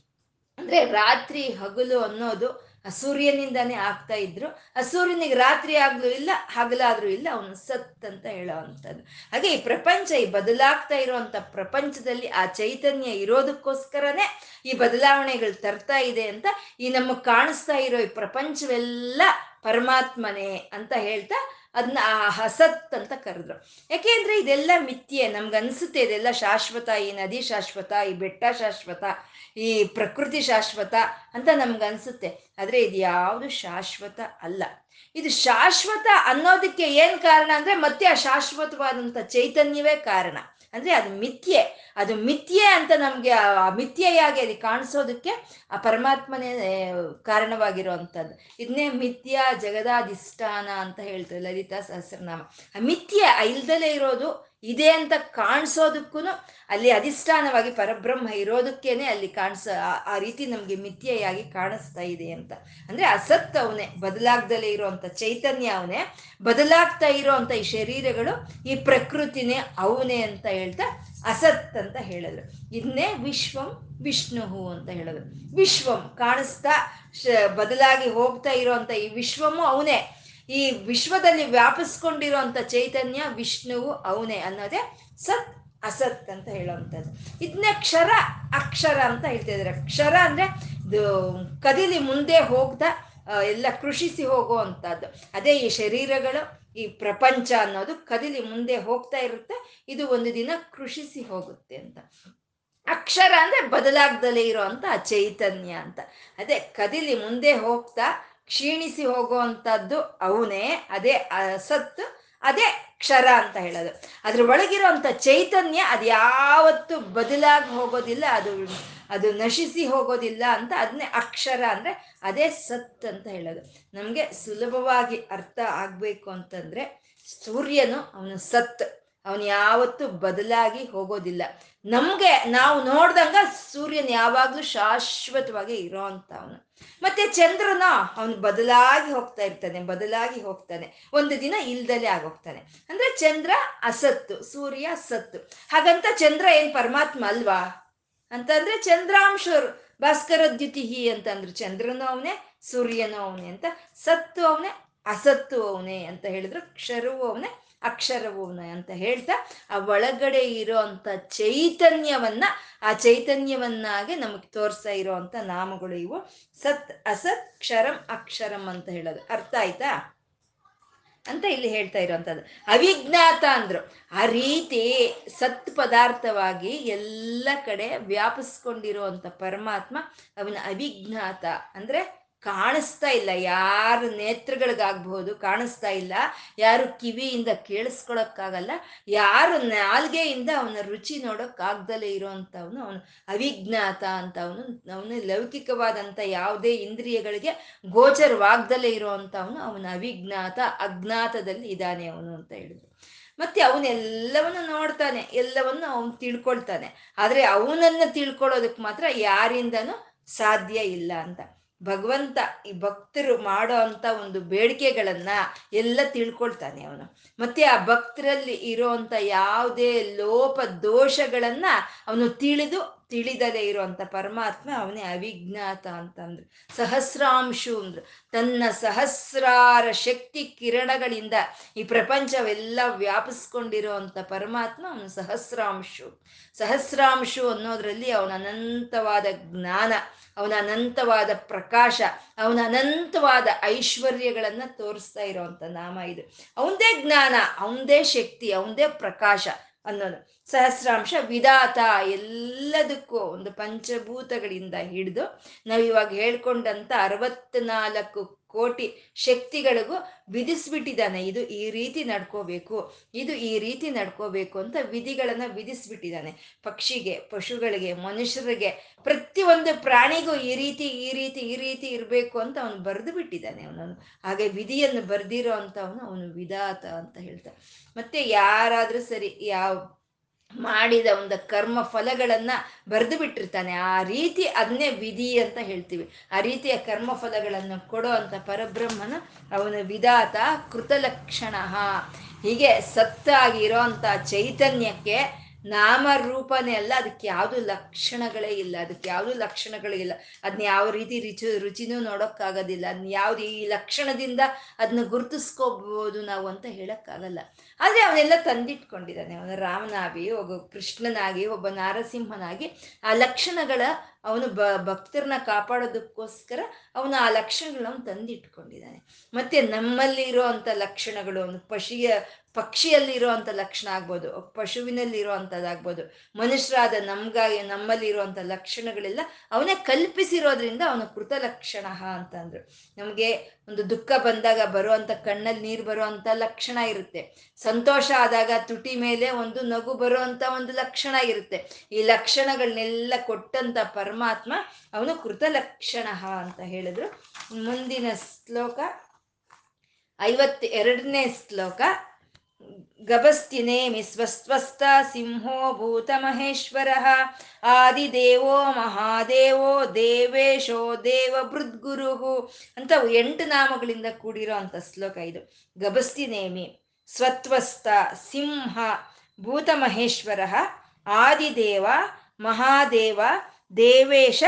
ಅಂದ್ರೆ ರಾತ್ರಿ ಹಗಲು ಅನ್ನೋದು ಸೂರ್ಯನಿಂದಾನೇ ಆಗ್ತಾ ಇದ್ರು. ಆ ಸೂರ್ಯನಿಗೆ ರಾತ್ರಿ ಆಗ್ಲೂ ಇಲ್ಲ, ಹಗಲಾದ್ರೂ ಇಲ್ಲ, ಅವನು ಸತ್ ಅಂತ ಹೇಳೋ ಅಂಥದ್ದು ಹಾಗೆ ಈ ಪ್ರಪಂಚ ಈ ಬದಲಾಗ್ತಾ ಇರುವಂತ ಪ್ರಪಂಚದಲ್ಲಿ ಆ ಚೈತನ್ಯ ಇರೋದಕ್ಕೋಸ್ಕರನೇ ಈ ಬದಲಾವಣೆಗಳು ತರ್ತಾ ಇದೆ ಅಂತ ಈ ನಮಗೆ ಕಾಣಿಸ್ತಾ ಇರೋ ಈ ಪ್ರಪಂಚವೆಲ್ಲ ಪರಮಾತ್ಮನೇ ಅಂತ ಹೇಳ್ತಾ ಅದನ್ನ ಆ ಹಸತ್ ಅಂತ ಕರೆದ್ರು. ಯಾಕೆಂದ್ರೆ ಇದೆಲ್ಲ ಮಿಥ್ಯೆ ನಮ್ಗನ್ಸುತ್ತೆ ಇದೆಲ್ಲ ಶಾಶ್ವತ, ಈ ನದಿ ಶಾಶ್ವತ, ಈ ಬೆಟ್ಟ ಶಾಶ್ವತ ಈ ಪ್ರಕೃತಿ ಶಾಶ್ವತ ಅಂತ ನಮ್ಗನ್ಸುತ್ತೆ ಆದರೆ ಇದು ಯಾವುದು ಶಾಶ್ವತ ಅಲ್ಲ. ಇದು ಶಾಶ್ವತ ಅನ್ನೋದಕ್ಕೆ ಏನು ಕಾರಣ ಅಂದ್ರೆ ಮತ್ತೆ ಆ ಶಾಶ್ವತವಾದಂಥ ಚೈತನ್ಯವೇ ಕಾರಣ. ಅಂದ್ರೆ ಅದು ಮಿಥ್ಯೆ. ಅದು ಮಿಥ್ಯೆ ಅಂತ ನಮಗೆ ಆ ಮಿಥ್ಯೆಯಾಗಿ ಅದು ಕಾಣಿಸೋದಕ್ಕೆ ಆ ಪರಮಾತ್ಮನೇ ಕಾರಣವಾಗಿರುವಂಥದ್ದು. ಇದನ್ನೇ ಮಿಥ್ಯ ಜಗದಾಧಿಷ್ಠಾನ ಅಂತ ಹೇಳ್ತಾರೆ ಲಲಿತಾ ಸಹಸ್ರನಾಮ. ಆ ಮಿಥ್ಯೆ ಇಲ್ದಲೇ ಇರೋದು ಇದೆ ಅಂತ ಕಾಣಿಸೋದಕ್ಕೂ ಅಲ್ಲಿ ಅಧಿಷ್ಠಾನವಾಗಿ ಪರಬ್ರಹ್ಮ ಇರೋದಕ್ಕೇನೆ ಅಲ್ಲಿ ಕಾಣಿಸ, ಆ ರೀತಿ ನಮಗೆ ಮಿಥ್ಯೆಯಾಗಿ ಕಾಣಿಸ್ತಾ ಇದೆ ಅಂತ. ಅಂದ್ರೆ ಅಸತ್ ಅವನೇ, ಬದಲಾಗ್ದಲೇ ಇರುವಂತ ಚೈತನ್ಯ ಅವನೇ, ಬದಲಾಗ್ತಾ ಇರೋವಂಥ ಈ ಶರೀರಗಳು, ಈ ಪ್ರಕೃತಿನೇ ಅವನೇ ಅಂತ ಹೇಳ್ತಾ ಅಸತ್ ಅಂತ ಹೇಳಿದ್ರು. ಇದನ್ನೇ ವಿಶ್ವಂ ವಿಷ್ಣು ಅಂತ ಹೇಳೋದು ವಿಶ್ವಂ ಕಾಣಿಸ್ತಾ ಬದಲಾಗಿ ಹೋಗ್ತಾ ಇರೋವಂಥ ಈ ವಿಶ್ವಮು ಅವನೇ. ಈ ವಿಶ್ವದಲ್ಲಿ ವ್ಯಾಪಿಸ್ಕೊಂಡಿರುವಂತ ಚೈತನ್ಯ ವಿಷ್ಣುವು ಅವನೇ ಅನ್ನೋದೇ ಸತ್ ಅಸತ್ ಅಂತ ಹೇಳುವಂಥದ್ದು. ಇದನ್ನೇ ಕ್ಷರ ಅಕ್ಷರ ಅಂತ ಹೇಳ್ತಾ ಇದ್ದಾರೆ ಕ್ಷರ ಅಂದ್ರೆ ಕದಿಲಿ ಮುಂದೆ ಹೋಗ್ದ ಎಲ್ಲ ಕೃಷಿಸಿ ಹೋಗುವಂಥದ್ದು. ಅದೇ ಈ ಶರೀರಗಳು, ಈ ಪ್ರಪಂಚ ಅನ್ನೋದು ಕದಿಲಿ ಮುಂದೆ ಹೋಗ್ತಾ ಇರುತ್ತೆ. ಇದು ಒಂದು ದಿನ ಕೃಷಿಸಿ ಹೋಗುತ್ತೆ ಅಂತ. ಅಕ್ಷರ ಅಂದ್ರೆ ಬದಲಾಗ್ದಲೇ ಇರೋ ಚೈತನ್ಯ ಅಂತ. ಅದೇ ಕದಿಲಿ ಮುಂದೆ ಹೋಗ್ತಾ ಕ್ಷೀಣಿಸಿ ಹೋಗುವಂಥದ್ದು ಅವನೇ, ಅದೇ ಸತ್ತು ಅದೇ ಕ್ಷರ ಅಂತ ಹೇಳೋದು. ಅದ್ರ ಒಳಗಿರುವಂಥ ಚೈತನ್ಯ ಅದು ಯಾವತ್ತು ಬದಲಾಗಿ ಹೋಗೋದಿಲ್ಲ, ಅದು ಅದು ನಶಿಸಿ ಹೋಗೋದಿಲ್ಲ ಅಂತ ಅದನ್ನೇ ಅಕ್ಷರ ಅಂದರೆ ಅದೇ ಸತ್ ಅಂತ ಹೇಳೋದು. ನಮಗೆ ಸುಲಭವಾಗಿ ಅರ್ಥ ಆಗಬೇಕು ಅಂತಂದರೆ ಸೂರ್ಯನು ಅವನು ಸತ್. ಅವನು ಯಾವತ್ತೂ ಬದಲಾಗಿ ಹೋಗೋದಿಲ್ಲ. ನಮ್ಗೆ ನಾವು ನೋಡ್ದಂಗ ಸೂರ್ಯನ್ ಯಾವಾಗ್ಲೂ ಶಾಶ್ವತವಾಗಿ ಇರೋ ಅಂತ ಅವನು ಮತ್ತೆ ಚಂದ್ರನ ಅವನು ಬದಲಾಗಿ ಹೋಗ್ತಾ ಇರ್ತಾನೆ, ಬದಲಾಗಿ ಹೋಗ್ತಾನೆ. ಒಂದು ದಿನ ಇಲ್ದಲೆ ಆಗೋಗ್ತಾನೆ. ಅಂದ್ರೆ ಚಂದ್ರ ಅಸತ್ತು, ಸೂರ್ಯ ಸತ್ತು ಹಾಗಂತ ಚಂದ್ರ ಏನ್ ಪರಮಾತ್ಮ ಅಲ್ವಾ? ಅಂತಂದ್ರೆ ಚಂದ್ರಾಂಶರು, ಭಾಸ್ಕರ ದ್ಯುತಿಹಿ ಅಂತಂದ್ರು. ಚಂದ್ರನು ಅವನೇ, ಸೂರ್ಯನು ಅವನೇ ಅಂತ. ಸತ್ತು ಅವನೇ, ಅಸತ್ತು ಅವನೇ ಅಂತ ಹೇಳಿದ್ರು. ಕ್ಷರವು ಅವನೇ ಅಕ್ಷರವು ಅಂತ ಹೇಳ್ತಾ, ಆ ಒಳಗಡೆ ಇರೋ ಅಂತ ಚೈತನ್ಯವನ್ನ, ಆ ಚೈತನ್ಯವನ್ನಾಗೆ ನಮಗೆ ತೋರಿಸ್ತಾ ಇರೋ ಅಂತ ನಾಮಗಳು ಇವು. ಸತ್, ಅಸತ್, ಕ್ಷರಂ, ಅಕ್ಷರಂ ಅಂತ ಹೇಳೋದು. ಅರ್ಥ ಆಯ್ತಾ? ಅಂತ ಇಲ್ಲಿ ಹೇಳ್ತಾ ಇರೋವಂಥದ್ದು ಅವಿಜ್ಞಾತ ಅಂದ್ರು. ಆ ರೀತಿ ಸತ್ ಪದಾರ್ಥವಾಗಿ ಎಲ್ಲ ಕಡೆ ವ್ಯಾಪಿಸ್ಕೊಂಡಿರುವಂಥ ಪರಮಾತ್ಮ ಅವನ ಅವಿಜ್ಞಾತ. ಅಂದ್ರೆ ಕಾಣಿಸ್ತಾ ಇಲ್ಲ. ಯಾರ ನೇತ್ರಗಳಿಗಾಗ್ಬಹುದು ಕಾಣಿಸ್ತಾ ಇಲ್ಲ. ಯಾರು ಕಿವಿಯಿಂದ ಕೇಳಿಸ್ಕೊಳಕ್ಕಾಗಲ್ಲ. ಯಾರು ನಾಲ್ಗೆಯಿಂದ ಅವನ ರುಚಿ ನೋಡೋಕ್ಕಾಗ್ದಲೇ ಇರೋವಂಥವನು ಅವನು ಅವಿಜ್ಞಾತ ಅಂತ ಅವನು ಅವನು ಲೌಕಿಕವಾದಂಥ ಯಾವುದೇ ಇಂದ್ರಿಯಗಳಿಗೆ ಗೋಚರವಾಗ್ದಲೇ ಇರೋವಂಥವನು ಅವನ ಅವಿಜ್ಞಾತ, ಅಜ್ಞಾತದಲ್ಲಿ ಇದ್ದಾನೆ ಅವನು ಅಂತ ಹೇಳಿದ್ರು. ಮತ್ತೆ ಅವನೆಲ್ಲವನ್ನು ನೋಡ್ತಾನೆ, ಎಲ್ಲವನ್ನು ಅವನು ತಿಳ್ಕೊಳ್ತಾನೆ. ಆದರೆ ಅವನನ್ನು ತಿಳ್ಕೊಳ್ಳೋದಕ್ಕೆ ಮಾತ್ರ ಯಾರಿಂದನೂ ಸಾಧ್ಯ ಇಲ್ಲ ಅಂತ. ಭಗವಂತ ಈ ಭಕ್ತರು ಮಾಡೋ ಅಂತ ಒಂದು ಬೇಡಿಕೆಗಳನ್ನ ಎಲ್ಲ ತಿಳ್ಕೊಳ್ತಾನೆ ಅವನು. ಮತ್ತೆ ಆ ಭಕ್ತರಲ್ಲಿ ಇರೋಂಥ ಯಾವುದೇ ಲೋಪ ದೋಷಗಳನ್ನ ಅವನು ತಿಳಿದು ತಿಳಿದಲೇ ಇರುವಂತ ಪರಮಾತ್ಮ ಅವನೇ ಅವಿಜ್ಞಾತ ಅಂತಂದ್ರು. ಸಹಸ್ರಾಂಶು ಅಂದ್ರು. ತನ್ನ ಸಹಸ್ರಾರ ಶಕ್ತಿ ಕಿರಣಗಳಿಂದ ಈ ಪ್ರಪಂಚವೆಲ್ಲ ವ್ಯಾಪಿಸ್ಕೊಂಡಿರೋ ಪರಮಾತ್ಮ ಅವನು ಸಹಸ್ರಾಂಶು. ಸಹಸ್ರಾಂಶು ಅನ್ನೋದ್ರಲ್ಲಿ ಅವನ ಅನಂತವಾದ ಜ್ಞಾನ, ಅವನ ಅನಂತವಾದ ಪ್ರಕಾಶ, ಅವನ ಅನಂತವಾದ ಐಶ್ವರ್ಯಗಳನ್ನ ತೋರಿಸ್ತಾ ಇರೋವಂಥ ನಾಮ ಇದು. ಅವಂದೇ ಜ್ಞಾನ ಅವಂದೇ ಶಕ್ತಿ ಅವಂದೇ ಪ್ರಕಾಶ ಅನ್ನೋದು. ಸಹಸ್ರಾಂಶ ವಿಧಾತ ಎಲ್ಲದಕ್ಕೂ ಒಂದು ಪಂಚಭೂತಗಳಿಂದ ಹಿಡಿದು ನಾವು ನಾವಿವಾಗ ಹೇಳ್ಕೊಂಡಂತ ಅರವತ್ನಾಲ್ಕು ಕೋಟಿ ಶಕ್ತಿಗಳಿಗೂ ವಿಧಿಸ್ಬಿಟ್ಟಿದ್ದಾನೆ. ಇದು ಈ ರೀತಿ ನಡ್ಕೋಬೇಕು, ಇದು ಈ ರೀತಿ ನಡ್ಕೋಬೇಕು ಅಂತ ವಿಧಿಗಳನ್ನ ವಿಧಿಸ್ಬಿಟ್ಟಿದ್ದಾನೆ. ಪಕ್ಷಿಗೆ, ಪಶುಗಳಿಗೆ, ಮನುಷ್ಯರಿಗೆ, ಪ್ರತಿಯೊಂದು ಪ್ರಾಣಿಗೂ ಈ ರೀತಿ ಈ ರೀತಿ ಈ ರೀತಿ ಇರಬೇಕು ಅಂತ ಅವನು ಬರೆದು ಬಿಟ್ಟಿದ್ದಾನೆ ಅವನವನು ಹಾಗೆ ವಿಧಿಯನ್ನು ಬರೆದಿರೋ ಅಂತ ಅವನು ವಿಧಾತ ಅಂತ ಹೇಳ್ತಾ ಮತ್ತೆ ಯಾರಾದ್ರೂ ಸರಿ, ಯಾವ ಮಾಡಿದ ಒಂದು ಕರ್ಮ ಫಲಗಳನ್ನ ಬರೆದು ಬಿಟ್ಟಿರ್ತಾನೆ. ಆ ರೀತಿ ಅದನ್ನೇ ವಿಧಿ ಅಂತ ಹೇಳ್ತೀವಿ. ಆ ರೀತಿಯ ಕರ್ಮ ಫಲಗಳನ್ನು ಕೊಡೋ ಅಂತ ಪರಬ್ರಹ್ಮನ ಅವನ ವಿಧಾತ ಕೃತಲಕ್ಷಣ. ಹೀಗೆ ಸತ್ತಾಗಿರೋ ಅಂತ ಚೈತನ್ಯಕ್ಕೆ ನಾಮರೂಪನೇ ಅಲ್ಲ, ಅದಕ್ಕೆ ಯಾವುದು ಲಕ್ಷಣಗಳೇ ಇಲ್ಲ. ಅದಕ್ಕೆ ಯಾವುದು ಲಕ್ಷಣಗಳೇ ಇಲ್ಲ. ಅದನ್ನ ಯಾವ ರೀತಿ ರುಚಿ, ರುಚಿನೂ ನೋಡೋಕ್ಕಾಗೋದಿಲ್ಲ. ಅದನ್ನ ಯಾವ್ದು ಈ ಲಕ್ಷಣದಿಂದ ಅದನ್ನ ಗುರುತಿಸ್ಕೋಬೋದು ನಾವು ಅಂತ ಹೇಳಕ್ಕಾಗಲ್ಲ. ಆದರೆ ಅವನೆಲ್ಲ ತಂದಿಟ್ಕೊಂಡಿದ್ದಾನೆ. ಅವನು ರಾಮನಾಗಿ ಒಬ್ಬ ಕೃಷ್ಣನಾಗಿ ಒಬ್ಬ ನಾರಸಿಂಹನಾಗಿ ಆ ಲಕ್ಷಣಗಳ ಅವನು ಬ, ಭಕ್ತರನ್ನ ಕಾಪಾಡೋದಕ್ಕೋಸ್ಕರ ಅವನು ಆ ಲಕ್ಷಣಗಳನ್ನ ಅವನು ತಂದಿಟ್ಕೊಂಡಿದ್ದಾನೆ. ಮತ್ತೆ ನಮ್ಮಲ್ಲಿ ಅಂಥ ಲಕ್ಷಣಗಳು ಅವನು ಪಶಿಯ ಪಕ್ಷಿಯಲ್ಲಿ ಇರುವಂತ ಲಕ್ಷಣ ಆಗ್ಬೋದು ಪಶುವಿನಲ್ಲಿ ಇರುವಂಥದ್ದಾಗ್ಬೋದು ಮನುಷ್ಯರಾದ ನಮ್ಗಾಗಿ ನಮ್ಮಲ್ಲಿ ಇರುವಂಥ ಲಕ್ಷಣಗಳೆಲ್ಲ ಅವನೇ ಕಲ್ಪಿಸಿರೋದ್ರಿಂದ ಅವನು ಕೃತ ಲಕ್ಷಣ ಅಂತಂದ್ರು. ನಮಗೆ ಒಂದು ದುಃಖ ಬಂದಾಗ ಬರುವಂತ ಕಣ್ಣಲ್ಲಿ ನೀರು ಬರುವಂತ ಲಕ್ಷಣ ಇರುತ್ತೆ. ಸಂತೋಷ ಆದಾಗ ತುಟಿ ಮೇಲೆ ಒಂದು ನಗು ಬರುವಂಥ ಒಂದು ಲಕ್ಷಣ ಇರುತ್ತೆ. ಈ ಲಕ್ಷಣಗಳನ್ನೆಲ್ಲ ಕೊಟ್ಟಂತ ಪರಮಾತ್ಮ ಅವನು ಕೃತ ಲಕ್ಷಣ ಅಂತ ಹೇಳಿದ್ರು. ಮುಂದಿನ ಶ್ಲೋಕ ಐವತ್ ಎರಡನೇ ಶ್ಲೋಕ ಗಭಸ್ತಿನೇಮಿ ಸ್ವಸ್ವಸ್ತ ಸಿಂಹೋ ಭೂತ ಮಹೇಶ್ವರ, ಆದಿದೇವೋ ಮಹಾದೇವೋ ದೇವೇಶೋ ದೇವ ಭೃದ್ಗುರು ಅಂತ ಎಂಟು ನಾಮಗಳಿಂದ ಕೂಡಿರೋ ಅಂತ ಶ್ಲೋಕ ಇದು. ಗಭಸ್ತಿನೇಮಿ ಸ್ವತ್ವಸ್ತ ಸಿಂಹ ಭೂತ ಮಹೇಶ್ವರ, ಆದಿದೇವ ಮಹಾದೇವ ದೇವೇಶ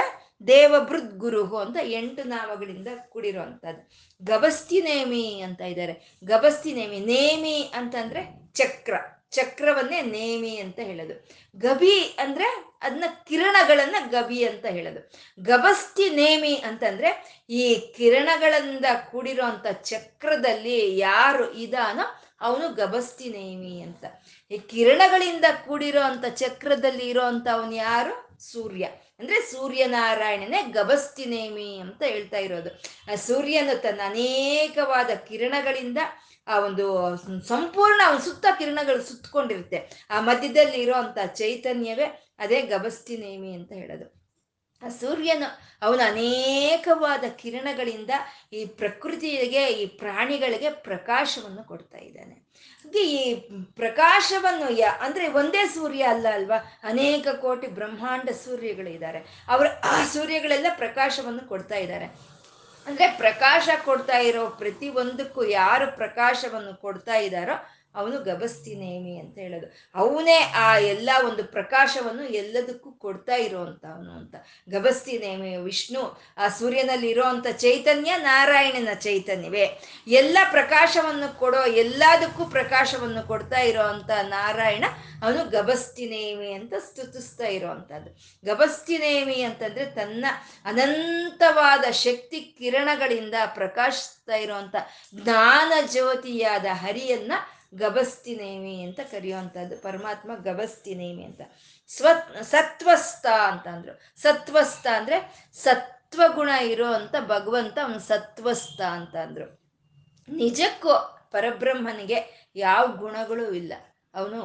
ದೇವಭೃದ್ ಗುರು ಅಂತ ಎಂಟು ನಾಮಗಳಿಂದ ಕೂಡಿರುವಂಥದ್ದು. ಗಬಸ್ತಿ ನೇಮಿ ಅಂತ ಇದ್ದಾರೆ. ಗಬಸ್ತಿ ನೇಮಿ ನೇಮಿ ಅಂತಂದ್ರೆ ಚಕ್ರ. ಚಕ್ರವನ್ನೇ ನೇಮಿ ಅಂತ ಹೇಳೋದು. ಗಬಿ ಅಂದ್ರೆ ಅದನ್ನ ಕಿರಣಗಳನ್ನ ಗಬಿ ಅಂತ ಹೇಳೋದು. ಗಬಸ್ತಿ ನೇಮಿ ಅಂತಂದ್ರೆ ಈ ಕಿರಣಗಳಿಂದ ಕೂಡಿರೋ ಚಕ್ರದಲ್ಲಿ ಯಾರು ಇದಾನೋ ಅವನು ಗಬಸ್ತಿ ನೇಮಿ ಅಂತ. ಈ ಕಿರಣಗಳಿಂದ ಕೂಡಿರೋ ಅಂತ ಚಕ್ರದಲ್ಲಿ ಇರೋ ಅಂತ ಅವನು ಯಾರು? ಸೂರ್ಯ. ಅಂದ್ರೆ ಸೂರ್ಯನಾರಾಯಣನೇ ಗಬಸ್ತಿನೇಮಿ ಅಂತ ಹೇಳ್ತಾ ಇರೋದು. ಆ ಸೂರ್ಯನು ತನ್ನ ಅನೇಕವಾದ ಕಿರಣಗಳಿಂದ ಆ ಒಂದು ಸಂಪೂರ್ಣ ಅವನ ಸುತ್ತ ಕಿರಣಗಳು ಸುತ್ತಕೊಂಡಿರುತ್ತೆ. ಆ ಮಧ್ಯದಲ್ಲಿ ಇರೋ ಚೈತನ್ಯವೇ ಅದೇ ಗಬಸ್ತಿನೇಮಿ ಅಂತ ಹೇಳೋದು. ಆ ಸೂರ್ಯನು ಅವನು ಅನೇಕವಾದ ಕಿರಣಗಳಿಂದ ಈ ಪ್ರಕೃತಿಗೆ, ಈ ಪ್ರಾಣಿಗಳಿಗೆ ಪ್ರಕಾಶವನ್ನು ಕೊಡ್ತಾ ಇದ್ದಾನೆ. ಈ ಪ್ರಕಾಶವನ್ನು ಯ ಅಂದ್ರೆ ಒಂದೇ ಸೂರ್ಯ ಅಲ್ಲ ಅಲ್ವಾ? ಅನೇಕ ಕೋಟಿ ಬ್ರಹ್ಮಾಂಡ ಸೂರ್ಯಗಳಿದ್ದಾರೆ. ಅವರು ಆ ಸೂರ್ಯಗಳೆಲ್ಲ ಪ್ರಕಾಶವನ್ನು ಕೊಡ್ತಾ ಇದ್ದಾರೆ. ಅಂದ್ರೆ ಪ್ರಕಾಶ ಕೊಡ್ತಾ ಇರೋ ಪ್ರತಿ ಒಂದಕ್ಕೂ ಯಾರು ಪ್ರಕಾಶವನ್ನು ಕೊಡ್ತಾ ಇದ್ದಾರೋ ಅವನು ಗಬಸ್ತಿನೇಮಿ ಅಂತ ಹೇಳೋದು. ಅವನೇ ಆ ಎಲ್ಲ ಒಂದು ಪ್ರಕಾಶವನ್ನು ಎಲ್ಲದಕ್ಕೂ ಕೊಡ್ತಾ ಇರೋವಂಥವನು ಅಂತ. ಗಬಸ್ತಿನೇಮಿ, ವಿಷ್ಣು, ಆ ಸೂರ್ಯನಲ್ಲಿ ಇರೋವಂಥ ಚೈತನ್ಯ, ನಾರಾಯಣನ ಚೈತನ್ಯವೇ. ಎಲ್ಲ ಪ್ರಕಾಶವನ್ನು ಕೊಡೋ, ಎಲ್ಲದಕ್ಕೂ ಪ್ರಕಾಶವನ್ನು ಕೊಡ್ತಾ ಇರೋವಂಥ ನಾರಾಯಣ, ಅವನು ಗಬಸ್ತಿನೇಮಿ ಅಂತ ಸ್ತುತಿಸ್ತಾ ಇರೋವಂಥದ್ದು ಗಬಸ್ತಿನೇಮಿ ಅಂತಂದರೆ ತನ್ನ ಅನಂತವಾದ ಶಕ್ತಿ ಕಿರಣಗಳಿಂದ ಪ್ರಕಾಶಿಸ್ತಾ ಇರೋವಂಥ ಜ್ಞಾನ ಜ್ಯೋತಿಯಾದ ಹರಿಯನ್ನ ಗಬಸ್ತಿನೇಮಿ ಅಂತ ಕರೆಯುವಂಥದ್ದು ಪರಮಾತ್ಮ ಗಬಸ್ತಿನೇಮಿ ಅಂತ. ಸ್ವತ್, ಸತ್ವಸ್ಥ ಅಂತ ಅಂದ್ರು. ಸತ್ವಸ್ಥ ಅಂದ್ರೆ ಸತ್ವಗುಣ ಇರೋ ಅಂತ ಭಗವಂತ ಅವನು ಸತ್ವಸ್ಥ ಅಂತ ಅಂದ್ರು. ನಿಜಕ್ಕೂ ಪರಬ್ರಹ್ಮನಿಗೆ ಯಾವ ಗುಣಗಳು ಇಲ್ಲ. ಅವನು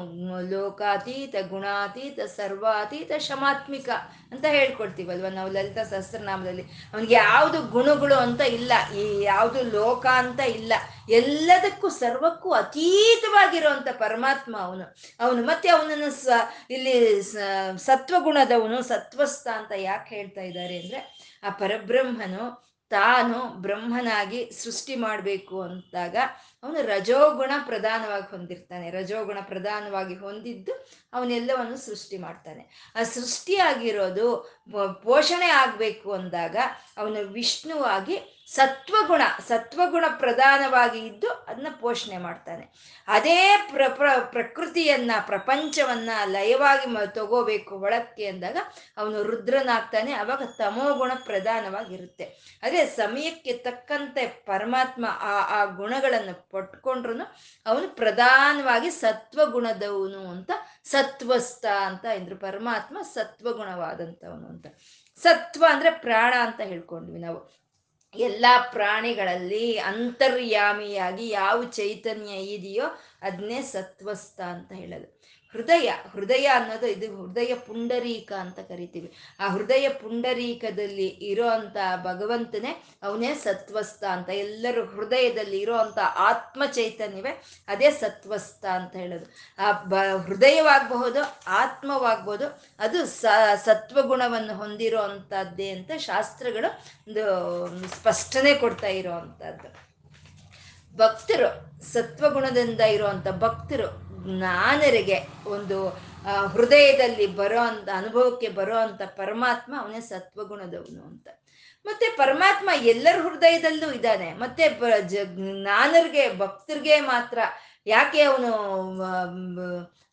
ಲೋಕಾತೀತ, ಗುಣಾತೀತ, ಸರ್ವಾತೀತ, ಶಮಾತ್ಮಿಕ ಅಂತ ಹೇಳ್ಕೊಡ್ತೀವಲ್ವ ನಾವು ಲಲಿತಾ ಸಹಸ್ರನಾಮದಲ್ಲಿ. ಅವನಿಗೆ ಯಾವುದು ಗುಣಗಳು ಅಂತ ಇಲ್ಲ, ಈ ಯಾವುದು ಲೋಕ ಅಂತ ಇಲ್ಲ, ಎಲ್ಲದಕ್ಕೂ ಸರ್ವಕ್ಕೂ ಅತೀತವಾಗಿರುವಂತ ಪರಮಾತ್ಮ ಅವನು. ಅವನು ಮತ್ತೆ ಅವನನ್ನು ಸ, ಇಲ್ಲಿ ಸತ್ವಗುಣದವನು, ಸತ್ವಸ್ಥ ಅಂತ ಯಾಕೆ ಹೇಳ್ತಾ ಇದ್ದಾರೆ ಅಂದ್ರೆ, ಆ ಪರಬ್ರಹ್ಮನು ತಾನು ಬ್ರಹ್ಮನಾಗಿ ಸೃಷ್ಟಿ ಮಾಡಬೇಕು ಅಂತಾಗ ಅವನು ರಜೋಗುಣ ಪ್ರಧಾನವಾಗಿ ಹೊಂದಿರ್ತಾನೆ. ರಜೋಗುಣ ಪ್ರಧಾನವಾಗಿ ಹೊಂದಿದ್ದು ಅವನೆಲ್ಲವನ್ನು ಸೃಷ್ಟಿ ಮಾಡ್ತಾನೆ. ಆ ಸೃಷ್ಟಿಯಾಗಿರೋದು ಪೋಷಣೆ ಆಗಬೇಕು ಅಂದಾಗ ಅವನು ವಿಷ್ಣುವಾಗಿ ಸತ್ವಗುಣ ಸತ್ವಗುಣ ಪ್ರಧಾನವಾಗಿ ಇದ್ದು ಅದನ್ನ ಪೋಷಣೆ ಮಾಡ್ತಾನೆ. ಅದೇ ಪ್ರ ಪ್ರ, ಪ್ರಕೃತಿಯನ್ನ, ಪ್ರಪಂಚವನ್ನ ಲಯವಾಗಿ ತಗೋಬೇಕು ಒಳಕ್ಕೆ ಅಂದಾಗ ಅವನು ರುದ್ರನಾಗ್ತಾನೆ. ಅವಾಗ ತಮೋಗುಣ ಪ್ರಧಾನವಾಗಿರುತ್ತೆ. ಅದೇ ಸಮಯಕ್ಕೆ ತಕ್ಕಂತೆ ಪರಮಾತ್ಮ ಆ ಆ ಗುಣಗಳನ್ನು ಪಟ್ಕೊಂಡ್ರು ಅವನು ಪ್ರಧಾನವಾಗಿ ಸತ್ವಗುಣದವನು ಅಂತ, ಸತ್ವಸ್ಥ ಅಂತ ಇದ್ರು ಪರಮಾತ್ಮ ಸತ್ವಗುಣವಾದಂಥವನು ಅಂತ. ಸತ್ವ ಅಂದ್ರೆ ಪ್ರಾಣ ಅಂತ ಹೇಳ್ಕೊಂಡ್ವಿ ನಾವು. ಎಲ್ಲ ಪ್ರಾಣಿಗಳಲ್ಲಿ ಅಂತರ್ಯಾಮಿಯಾಗಿ ಯಾವ ಚೈತನ್ಯ ಇದೆಯೋ ಅದನ್ನೇ ಸತ್ವಸ್ಥ ಅಂತ ಹೇಳೋದು. ಹೃದಯ ಹೃದಯ ಅನ್ನೋದು ಇದು ಹೃದಯ ಪುಂಡರೀಕ ಅಂತ ಕರಿತೀವಿ. ಆ ಹೃದಯ ಪುಂಡರೀಕದಲ್ಲಿ ಇರೋ ಅಂತ ಭಗವಂತನೇ ಅವನೇ ಸತ್ವಸ್ಥ ಅಂತ. ಎಲ್ಲರೂ ಹೃದಯದಲ್ಲಿ ಇರೋ ಅಂತ ಆತ್ಮ ಚೈತನ್ಯವೇ ಅದೇ ಸತ್ವಸ್ಥ ಅಂತ ಹೇಳೋದು. ಆ ಬ ಹೃದಯವಾಗಬಹುದು ಆತ್ಮವಾಗ್ಬೋದು ಅದು ಸ ಸತ್ವಗುಣವನ್ನು ಹೊಂದಿರೋ ಅಂಥದ್ದೇ ಅಂತ ಶಾಸ್ತ್ರಗಳು ಒಂದು ಸ್ಪಷ್ಟನೆ ಕೊಡ್ತಾ ಇರೋ ಅಂಥದ್ದು ಭಕ್ತರು ಸತ್ವಗುಣದಿಂದ ಇರುವಂತ ಭಕ್ತರು ಜ್ಞಾನರಿಗೆ ಒಂದು ಹೃದಯದಲ್ಲಿ ಬರೋ ಅಂತ, ಅನುಭವಕ್ಕೆ ಬರೋ ಅಂತ ಪರಮಾತ್ಮ ಅವನೇ ಸತ್ವಗುಣದವನು ಅಂತ. ಮತ್ತೆ ಪರಮಾತ್ಮ ಎಲ್ಲರ ಹೃದಯದಲ್ಲೂ ಇದ್ದಾನೆ. ಮತ್ತೆ ಜ್ಞಾನರಿಗೆ, ಭಕ್ತರಿಗೆ ಮಾತ್ರ ಯಾಕೆ ಅವನು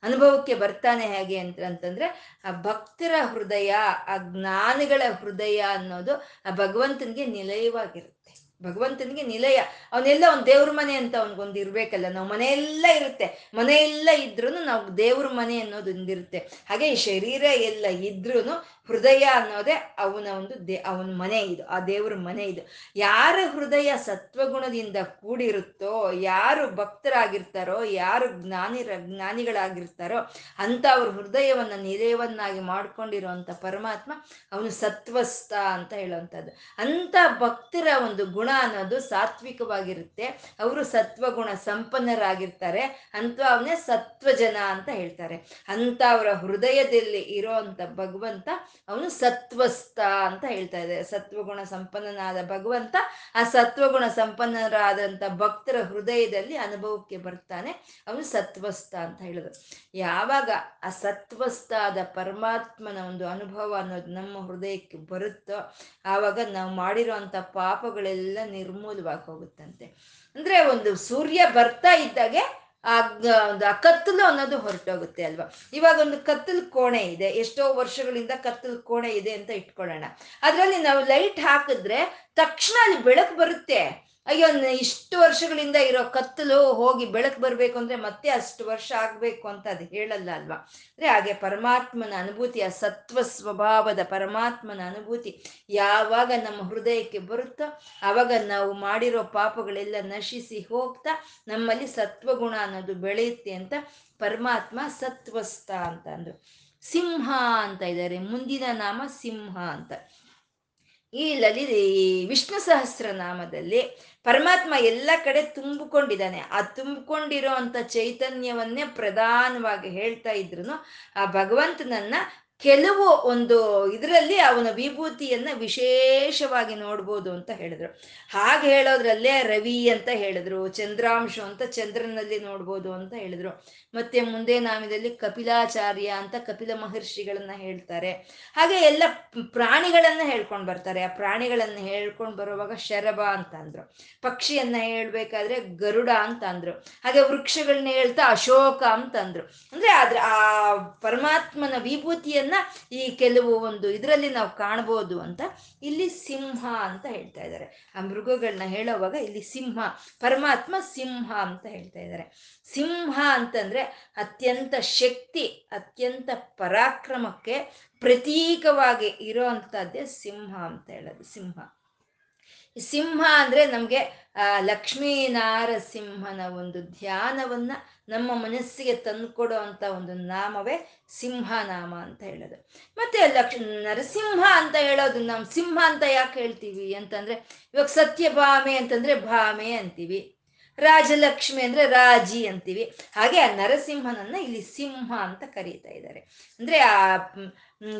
ಅನುಭವಕ್ಕೆ ಬರ್ತಾನೆ ಹೇಗೆ ಅಂತ, ಅಂತಂದ್ರೆ, ಆ ಭಕ್ತರ ಹೃದಯ, ಆ ಜ್ಞಾನಿಗಳ ಹೃದಯ ಅನ್ನೋದು ಆ ಭಗವಂತನಿಗೆ ನಿಲಯವಾಗಿರುತ್ತೆ. ಭಗವಂತನಿಗೆ ನಿಲಯ. ಅವನೆಲ್ಲ ಒಂದು ದೇವ್ರ ಮನೆ ಅಂತ ಅವನಿಗೊಂದು ಇರ್ಬೇಕಲ್ಲ. ನಾವು ಮನೆಯೆಲ್ಲ ಇರುತ್ತೆ. ಮನೆಯೆಲ್ಲ ಇದ್ರೂ ನಾವು ದೇವ್ರ ಮನೆ ಅನ್ನೋದೊಂದಿರುತ್ತೆ ಹಾಗೆ ಈ ಶರೀರ ಎಲ್ಲ ಇದ್ರೂ ಹೃದಯ ಅನ್ನೋದೇ ಅವನ ಒಂದು ದೇ, ಅವನ ಮನೆ ಇದು, ಆ ದೇವ್ರ ಮನೆ ಇದು. ಯಾರ ಹೃದಯ ಸತ್ವಗುಣದಿಂದ ಕೂಡಿರುತ್ತೋ, ಯಾರು ಭಕ್ತರಾಗಿರ್ತಾರೋ, ಯಾರು ಜ್ಞಾನಿ ಜ್ಞಾನಿಗಳಾಗಿರ್ತಾರೋ ಅಂತ ಅವ್ರ ಹೃದಯವನ್ನ ನಿಲಯವನ್ನಾಗಿ ಮಾಡ್ಕೊಂಡಿರೋಂಥ ಪರಮಾತ್ಮ ಅವನು ಸತ್ವಸ್ಥ ಅಂತ ಹೇಳುವಂಥದ್ದು. ಅಂತ ಭಕ್ತರ ಒಂದು ಗುಣ ಅನ್ನೋದು ಸಾತ್ವಿಕವಾಗಿರುತ್ತೆ. ಅವರು ಸತ್ವಗುಣ ಸಂಪನ್ನರಾಗಿರ್ತಾರೆ. ಅಂತ ಅವನೇ ಸತ್ವಜನ ಅಂತ ಹೇಳ್ತಾರೆ. ಅಂತ ಅವರ ಹೃದಯದಲ್ಲಿ ಇರೋಂಥ ಭಗವಂತ ಅವನು ಸತ್ವಸ್ಥ ಅಂತ ಹೇಳ್ತಾ ಇದೆ. ಸತ್ವಗುಣ ಸಂಪನ್ನನಾದ ಭಗವಂತ ಆ ಸತ್ವಗುಣ ಸಂಪನ್ನರಾದಂಥ ಭಕ್ತರ ಹೃದಯದಲ್ಲಿ ಅನುಭವಕ್ಕೆ ಬರ್ತಾನೆ. ಅವನು ಸತ್ವಸ್ಥ ಅಂತ ಹೇಳಿದ್ರು ಯಾವಾಗ ಆ ಸತ್ವಸ್ಥ ಆದ ಪರಮಾತ್ಮನ ಒಂದು ಅನುಭವ ಅನ್ನೋದು ನಮ್ಮ ಹೃದಯಕ್ಕೆ ಬರುತ್ತೋ, ಆವಾಗ ನಾವು ಮಾಡಿರೋಂಥ ಪಾಪಗಳೆಲ್ಲ ನಿರ್ಮೂಲವಾಗಿ ಹೋಗುತ್ತಂತೆ. ಅಂದ್ರೆ ಒಂದು ಸೂರ್ಯ ಬರ್ತಾ ಇದ್ದಾಗೆ ಆ ಕತ್ತಲು ಅನ್ನೋದು ಹೊರಟೋಗುತ್ತೆ ಅಲ್ವಾ? ಇವಾಗ ಒಂದು ಕತ್ತಲು ಕೋಣೆ ಇದೆ. ಎಷ್ಟೋ ವರ್ಷಗಳಿಂದ ಕತ್ತಲು ಕೋಣೆ ಇದೆ ಅಂತ ಇಟ್ಕೊಳ್ಳೋಣ. ಅದರಲ್ಲಿ ನಾವು ಲೈಟ್ ಹಾಕಿದ್ರೆ ತಕ್ಷಣ ಅಲ್ಲಿ ಬೆಳಕು ಬರುತ್ತೆ. ಅಯ್ಯೋ ಇಷ್ಟು ವರ್ಷಗಳಿಂದ ಇರೋ ಕತ್ತಲು ಹೋಗಿ ಬೆಳಕು ಬರಬೇಕು ಅಂದ್ರೆ ಮತ್ತೆ ಅಷ್ಟು ವರ್ಷ ಆಗಬೇಕು ಅಂತ ಅದು ಹೇಳಲ್ಲ ಅಲ್ವಾ? ಅಂದ್ರೆ ಹಾಗೆ ಪರಮಾತ್ಮನ ಅನುಭೂತಿ ಆ ಸತ್ವ ಸ್ವಭಾವದ ಪರಮಾತ್ಮನ ಅನುಭೂತಿ ಯಾವಾಗ ನಮ್ಮ ಹೃದಯಕ್ಕೆ ಬರುತ್ತೋ ಆವಾಗ ನಾವು ಮಾಡಿರೋ ಪಾಪಗಳೆಲ್ಲ ನಶಿಸಿ ಹೋಗ್ತಾ, ನಮ್ಮಲ್ಲಿ ಸತ್ವಗುಣ ಅನ್ನೋದು ಬೆಳೆಯುತ್ತೆ ಅಂತ ಪರಮಾತ್ಮ ಸತ್ವಸ್ಥ ಅಂತ ಅಂದರು. ಸಿಂಹ ಅಂತ ಇದ್ದಾರೆ. ಮುಂದಿನ ನಾಮ ಸಿಂಹ ಅಂತ. ಈ ಲಲಿ ವಿಷ್ಣು ಸಹಸ್ರನಾಮದಲ್ಲಿ ಪರಮಾತ್ಮ ಎಲ್ಲ ಕಡೆ ತುಂಬಿಕೊಂಡಿದ್ದಾನೆ. ಆ ತುಂಬಿಕೊಂಡಿರೋ ಅಂತ ಚೈತನ್ಯವನ್ನೇ ಪ್ರಧಾನವಾಗಿ ಹೇಳ್ತಾ ಇದ್ರು ಆ ಭಗವಂತನನ್ನ ಕೆಲವು ಒಂದು ಇದರಲ್ಲಿ ಅವನ ವಿಭೂತಿಯನ್ನ ವಿಶೇಷವಾಗಿ ನೋಡ್ಬೋದು ಅಂತ ಹೇಳಿದ್ರು. ಹಾಗೆ ಹೇಳೋದ್ರಲ್ಲೇ ರವಿ ಅಂತ ಹೇಳಿದ್ರು, ಚಂದ್ರಾಂಶ ಅಂತ ಚಂದ್ರನಲ್ಲಿ ನೋಡ್ಬೋದು ಅಂತ ಹೇಳಿದ್ರು. ಮತ್ತೆ ಮುಂದೆ ನಾಮದಲ್ಲಿ ಕಪಿಲಾಚಾರ್ಯ ಅಂತ ಕಪಿಲ ಮಹರ್ಷಿಗಳನ್ನ ಹೇಳ್ತಾರೆ. ಹಾಗೆ ಎಲ್ಲ ಪ್ರಾಣಿಗಳನ್ನ ಹೇಳ್ಕೊಂಡು ಬರ್ತಾರೆ. ಆ ಪ್ರಾಣಿಗಳನ್ನ ಹೇಳ್ಕೊಂಡು ಬರುವಾಗ ಶರಭ ಅಂತ ಅಂದ್ರು. ಪಕ್ಷಿಯನ್ನ ಹೇಳ್ಬೇಕಾದ್ರೆ ಗರುಡ ಅಂತ ಅಂದ್ರು. ಹಾಗೆ ವೃಕ್ಷಗಳನ್ನ ಹೇಳ್ತಾ ಅಶೋಕ ಅಂತ ಅಂದ್ರು. ಅಂದ್ರೆ ಅದ್ರ ಆ ಪರಮಾತ್ಮನ ವಿಭೂತಿಯನ್ನ ಈ ಕೆಲವು ಒಂದು ಇದರಲ್ಲಿ ನಾವು ಕಾಣ್ಬೋದು ಅಂತ ಇಲ್ಲಿ ಸಿಂಹ ಅಂತ ಹೇಳ್ತಾ ಇದ್ದಾರೆ. ಆ ಮೃಗಗಳನ್ನ ಹೇಳೋವಾಗ ಇಲ್ಲಿ ಸಿಂಹ, ಪರಮಾತ್ಮ ಸಿಂಹ ಅಂತ ಹೇಳ್ತಾ ಇದ್ದಾರೆ. ಸಿಂಹ ಅಂತಂದ್ರೆ ಅತ್ಯಂತ ಶಕ್ತಿ, ಅತ್ಯಂತ ಪರಾಕ್ರಮಕ್ಕೆ ಪ್ರತೀಕವಾಗಿ ಇರೋ ಸಿಂಹ ಅಂತ ಹೇಳೋದು, ಸಿಂಹ. ಸಿಂಹ ಅಂದ್ರೆ ನಮಗೆ ಲಕ್ಷ್ಮೀನಾರಸಿಂಹನ ಒಂದು ಧ್ಯಾನವನ್ನ ನಮ್ಮ ಮನಸ್ಸಿಗೆ ತಂದುಕೊಡೋ ಅಂತ ಒಂದು ನಾಮವೇ ಸಿಂಹನಾಮ ಅಂತ ಹೇಳೋದು. ಮತ್ತೆ ಲಕ್ಷ, ನರಸಿಂಹ ಅಂತ ಹೇಳೋದು ನಾವು ಸಿಂಹ ಅಂತ ಯಾಕೆ ಹೇಳ್ತೀವಿ ಅಂತಂದ್ರೆ, ಇವಾಗ ಸತ್ಯಭಾಮೆ ಅಂತಂದ್ರೆ ಭಾಮೆ ಅಂತೀವಿ. ರಾಜಲಕ್ಷ್ಮಿ ಅಂದ್ರೆ ರಾಜಿ ಅಂತೀವಿ. ಹಾಗೆ ಆ ನರಸಿಂಹನನ್ನ ಇಲ್ಲಿ ಸಿಂಹ ಅಂತ ಕರೀತಾ ಇದ್ದಾರೆ. ಅಂದ್ರೆ ಆ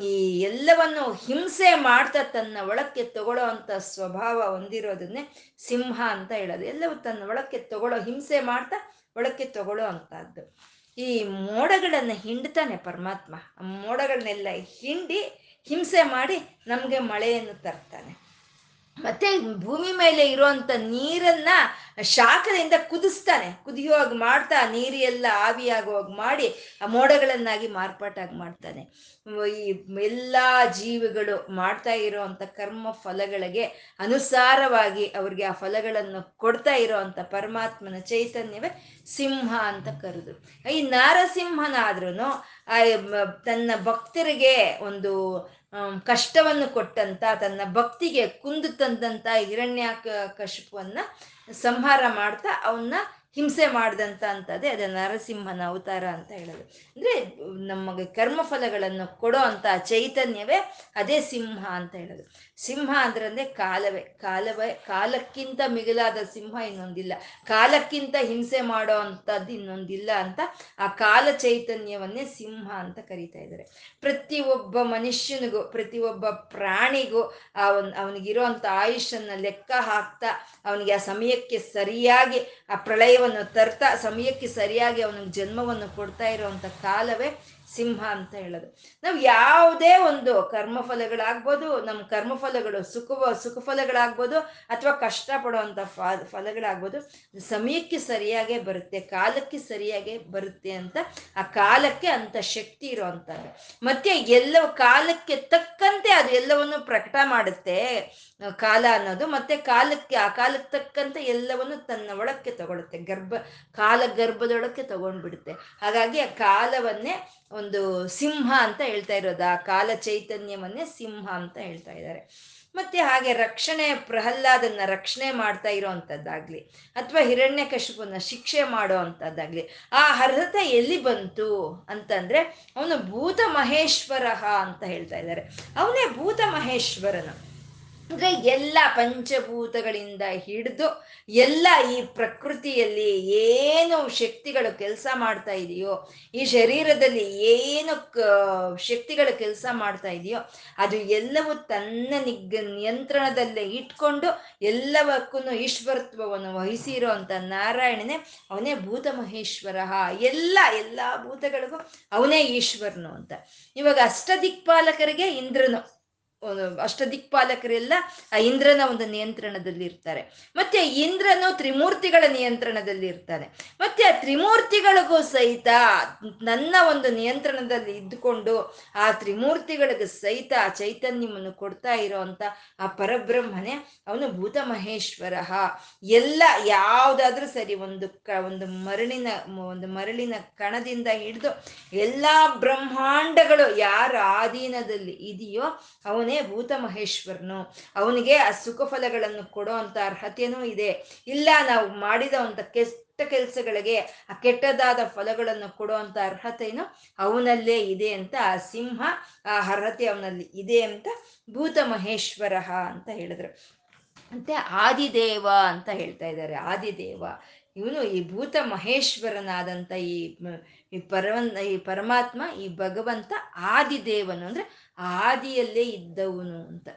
ಈ ಎಲ್ಲವನ್ನು ಹಿಂಸೆ ಮಾಡ್ತಾ ತನ್ನ ಒಳಕ್ಕೆ ತಗೊಳ್ಳೋ ಅಂತ ಸ್ವಭಾವ ಹೊಂದಿರೋದನ್ನೇ ಸಿಂಹ ಅಂತ ಹೇಳೋದು. ಎಲ್ಲವೂ ತನ್ನ ಒಳಕ್ಕೆ ತಗೊಳ್ಳೋ, ಹಿಂಸೆ ಮಾಡ್ತಾ ಒಳಕ್ಕೆ ತಗೊಳ್ಳೋ ಅಂತದ್ದು ಈ ಮೋಡಗಳನ್ನ ಹಿಂಡ್ತಾನೆ ಪರಮಾತ್ಮ. ಆ ಮೋಡಗಳನ್ನೆಲ್ಲ ಹಿಂಡಿ ಹಿಂಸೆ ಮಾಡಿ ನಮಗೆ ಮಳೆಯನ್ನು ತರ್ತಾನೆ. ಮತ್ತೆ ಭೂಮಿ ಮೇಲೆ ಇರುವಂತ ನೀರನ್ನ ಶಾಖದಿಂದ ಕುದಿಸ್ತಾನೆ. ಕುದಿಯುವಾಗ ಮಾಡ್ತಾ ನೀರು ಎಲ್ಲ ಆವಿಯಾಗುವಾಗ ಮಾಡಿ ಆ ಮೋಡಗಳನ್ನಾಗಿ ಮಾರ್ಪಾಟಾಗಿ ಮಾಡ್ತಾನೆ. ಈ ಎಲ್ಲ ಜೀವಿಗಳು ಮಾಡ್ತಾ ಇರೋವಂಥ ಕರ್ಮ ಫಲಗಳಿಗೆ ಅನುಸಾರವಾಗಿ ಅವ್ರಿಗೆ ಆ ಫಲಗಳನ್ನು ಕೊಡ್ತಾ ಇರೋವಂಥ ಪರಮಾತ್ಮನ ಚೈತನ್ಯವೇ ಸಿಂಹ ಅಂತ ಕರೆದು. ಈ ನಾರಸಿಂಹನಾದ್ರೂ ತನ್ನ ಭಕ್ತರಿಗೆ ಒಂದು ಕಷ್ಟವನ್ನು ಕೊಟ್ಟಂತ ತನ್ನ ಭಕ್ತಿಗೆ ಕುಂದು ತಂದಂತ ಹಿರಣ್ಯ ಕಶಪವನ್ನ ಸಂಹಾರ ಮಾಡ್ತಾ ಅವನ್ನ ಹಿಂಸೆ ಮಾಡ್ದಂತ ಅಂಥದ್ದೇ ಅದೇ ನರಸಿಂಹನ ಅವತಾರ ಅಂತ ಹೇಳೋದು. ಅಂದ್ರೆ ನಮಗೆ ಕರ್ಮಫಲಗಳನ್ನು ಕೊಡೋ ಅಂತ ಚೈತನ್ಯವೇ ಅದೇ ಸಿಂಹ ಅಂತ ಹೇಳೋದು. ಸಿಂಹ ಅಂದ್ರೆ ಕಾಲವೇ. ಕಾಲವೇ, ಕಾಲಕ್ಕಿಂತ ಮಿಗಿಲಾದ ಸಿಂಹ ಇನ್ನೊಂದಿಲ್ಲ. ಕಾಲಕ್ಕಿಂತ ಹಿಂಸೆ ಮಾಡೋ ಅಂಥದ್ದು ಇನ್ನೊಂದಿಲ್ಲ ಅಂತ ಆ ಕಾಲ ಚೈತನ್ಯವನ್ನೇ ಸಿಂಹ ಅಂತ ಕರೀತಾ ಇದ್ದಾರೆ. ಪ್ರತಿ ಒಬ್ಬ ಮನುಷ್ಯನಿಗೂ ಪ್ರತಿ ಒಬ್ಬ ಪ್ರಾಣಿಗೂ ಒಂದು ಅವನಿಗಿರೋ ಅಂಥ ಆಯುಷನ್ನ ಲೆಕ್ಕ ಹಾಕ್ತಾ, ಅವನಿಗೆ ಆ ಸಮಯಕ್ಕೆ ಸರಿಯಾಗಿ ಆ ಪ್ರಳಯವನ್ನು ತರ್ತಾ ಸಮಯಕ್ಕೆ ಸರಿಯಾಗಿ ಅವನಿಗೆ ಜನ್ಮವನ್ನು ಕೊಡ್ತಾ ಇರುವಂತ ಕಾಲವೇ ಸಿಂಹ ಅಂತ ಹೇಳೋದು. ನಾವು ಯಾವುದೇ ಒಂದು ಕರ್ಮಫಲಗಳಾಗ್ಬೋದು ನಮ್ಮ ಕರ್ಮಫಲಗಳು ಸುಖ, ಸುಖಫಲಗಳಾಗ್ಬೋದು ಅಥವಾ ಕಷ್ಟ ಪಡುವಂಥ ಫಲಗಳಾಗ್ಬೋದು ಸಮಯಕ್ಕೆ ಸರಿಯಾಗೇ ಬರುತ್ತೆ, ಕಾಲಕ್ಕೆ ಸರಿಯಾಗೇ ಬರುತ್ತೆ ಅಂತ ಆ ಕಾಲಕ್ಕೆ ಅಂತ ಶಕ್ತಿ ಇರೋವಂಥದ್ದು. ಮತ್ತೆ ಎಲ್ಲ ಕಾಲಕ್ಕೆ ತಕ್ಕಂತೆ ಅದು ಎಲ್ಲವನ್ನು ಪ್ರಕಟ ಮಾಡುತ್ತೆ ಕಾಲ ಅನ್ನೋದು. ಮತ್ತೆ ಕಾಲಕ್ಕೆ, ಆ ಕಾಲಕ್ಕೆ ತಕ್ಕಂತೆ ಎಲ್ಲವನ್ನು ತನ್ನ ಒಳಕ್ಕೆ ತಗೊಳುತ್ತೆ ಗರ್ಭ ಕಾಲ ಗರ್ಭದೊಳಕ್ಕೆ ತಗೊಂಡ್ಬಿಡುತ್ತೆ. ಹಾಗಾಗಿ ಆ ಕಾಲವನ್ನೇ ಒಂದು ಸಿಂಹ ಅಂತ ಹೇಳ್ತಾ ಇರೋದು. ಆ ಕಾಲ ಚೈತನ್ಯವನ್ನೇ ಸಿಂಹ ಅಂತ ಹೇಳ್ತಾ ಇದ್ದಾರೆ. ಮತ್ತೆ ಹಾಗೆ ರಕ್ಷಣೆ, ಪ್ರಹ್ಲಾದನ್ನ ರಕ್ಷಣೆ ಮಾಡ್ತಾ ಇರೋವಂಥದ್ದಾಗ್ಲಿ, ಅಥವಾ ಹಿರಣ್ಯ ಕಶಿಪನ್ನ ಶಿಕ್ಷೆ ಮಾಡೋ ಅಂಥದ್ದಾಗ್ಲಿ ಆ ಅರ್ಹತೆ ಎಲ್ಲಿ ಬಂತು ಅಂತಂದ್ರೆ, ಅವನು ಭೂತ ಮಹೇಶ್ವರ ಅಂತ ಹೇಳ್ತಾ ಇದ್ದಾರೆ. ಅವನೇ ಭೂತ ಮಹೇಶ್ವರನು ಅಂದ್ರೆ ಎಲ್ಲ ಪಂಚಭೂತಗಳಿಂದ ಹಿಡಿದು ಎಲ್ಲ ಈ ಪ್ರಕೃತಿಯಲ್ಲಿ ಏನು ಶಕ್ತಿಗಳು ಕೆಲಸ ಮಾಡ್ತಾ ಇದೆಯೋ, ಈ ಶರೀರದಲ್ಲಿ ಏನು ಶಕ್ತಿಗಳು ಕೆಲಸ ಮಾಡ್ತಾ ಇದೆಯೋ, ಅದು ಎಲ್ಲವೂ ತನ್ನ ನಿಗ್, ನಿಯಂತ್ರಣದಲ್ಲೇ ಇಟ್ಕೊಂಡು ಎಲ್ಲವಕ್ಕೂ ಈಶ್ವರತ್ವವನ್ನು ವಹಿಸಿರೋ ಅಂತ ನಾರಾಯಣನೇ ಅವನೇ ಭೂತ ಮಹೇಶ್ವರ ಎಲ್ಲ ಎಲ್ಲ ಭೂತಗಳಿಗೂ ಅವನೇ ಈಶ್ವರನು ಅಂತ. ಇವಾಗ ಅಷ್ಟದಿಕ್ಪಾಲಕರಿಗೆ ಇಂದ್ರನು. ಅಷ್ಟದಿಕ್ಪಾಲಕರೆಲ್ಲ ಆ ಇಂದ್ರನ ಒಂದು ನಿಯಂತ್ರಣದಲ್ಲಿ ಇರ್ತಾರೆ. ಮತ್ತೆ ಇಂದ್ರನು ತ್ರಿಮೂರ್ತಿಗಳ ನಿಯಂತ್ರಣದಲ್ಲಿ ಇರ್ತಾನೆ. ಮತ್ತೆ ಆ ತ್ರಿಮೂರ್ತಿಗಳಿಗೂ ಸಹಿತ ನನ್ನ ಒಂದು ನಿಯಂತ್ರಣದಲ್ಲಿ ಇದ್ದುಕೊಂಡು ಆ ತ್ರಿಮೂರ್ತಿಗಳಿಗೆ ಸಹಿತ ಆ ಚೈತನ್ಯವನ್ನು ಕೊಡ್ತಾ ಇರೋವಂಥ ಆ ಪರಬ್ರಹ್ಮನೇ ಅವನು ಭೂತ ಮಹೇಶ್ವರ ಎಲ್ಲ ಯಾವುದಾದ್ರೂ ಸರಿ ಒಂದು ಕ, ಒಂದು ಮರಳಿನ ಒಂದು ಮರಳಿನ ಕಣದಿಂದ ಹಿಡಿದು ಎಲ್ಲ ಬ್ರಹ್ಮಾಂಡಗಳು ಯಾರ ಆಧೀನದಲ್ಲಿ ಇದೆಯೋ ಅವನೇ ಭೂತ ಮಹೇಶ್ವರನು ಅವನಿಗೆ ಆ ಸುಖ ಫಲಗಳನ್ನು ಕೊಡೋ ಅಂತ ಅರ್ಹತೆಯೂ ಇದೆ. ಇಲ್ಲ, ನಾವು ಮಾಡಿದ ಒಂದು ಕೆಟ್ಟ ಕೆಲಸಗಳಿಗೆ ಆ ಕೆಟ್ಟದಾದ ಫಲಗಳನ್ನು ಕೊಡುವಂತ ಅರ್ಹತೆಯೂ ಅವನಲ್ಲೇ ಇದೆ ಅಂತ ಆ ಸಿಂಹ ಆ ಅರ್ಹತೆ ಅವನಲ್ಲಿ ಇದೆ ಅಂತ ಭೂತ ಮಹೇಶ್ವರ ಅಂತ ಹೇಳಿದ್ರು. ಮತ್ತೆ ಆದಿದೇವ ಅಂತ ಹೇಳ್ತಾ ಇದ್ದಾರೆ. ಆದಿದೇವ, ಇವನು ಈ ಭೂತ ಮಹೇಶ್ವರನಾದಂಥ ಈ ಈ ಪರವನ್, ಈ ಪರಮಾತ್ಮ, ಈ ಭಗವಂತ ಆದಿದೇವನು ಅಂದ್ರೆ ಆದಿಯಲ್ಲೇ ಇದ್ದವನು ಅಂತ.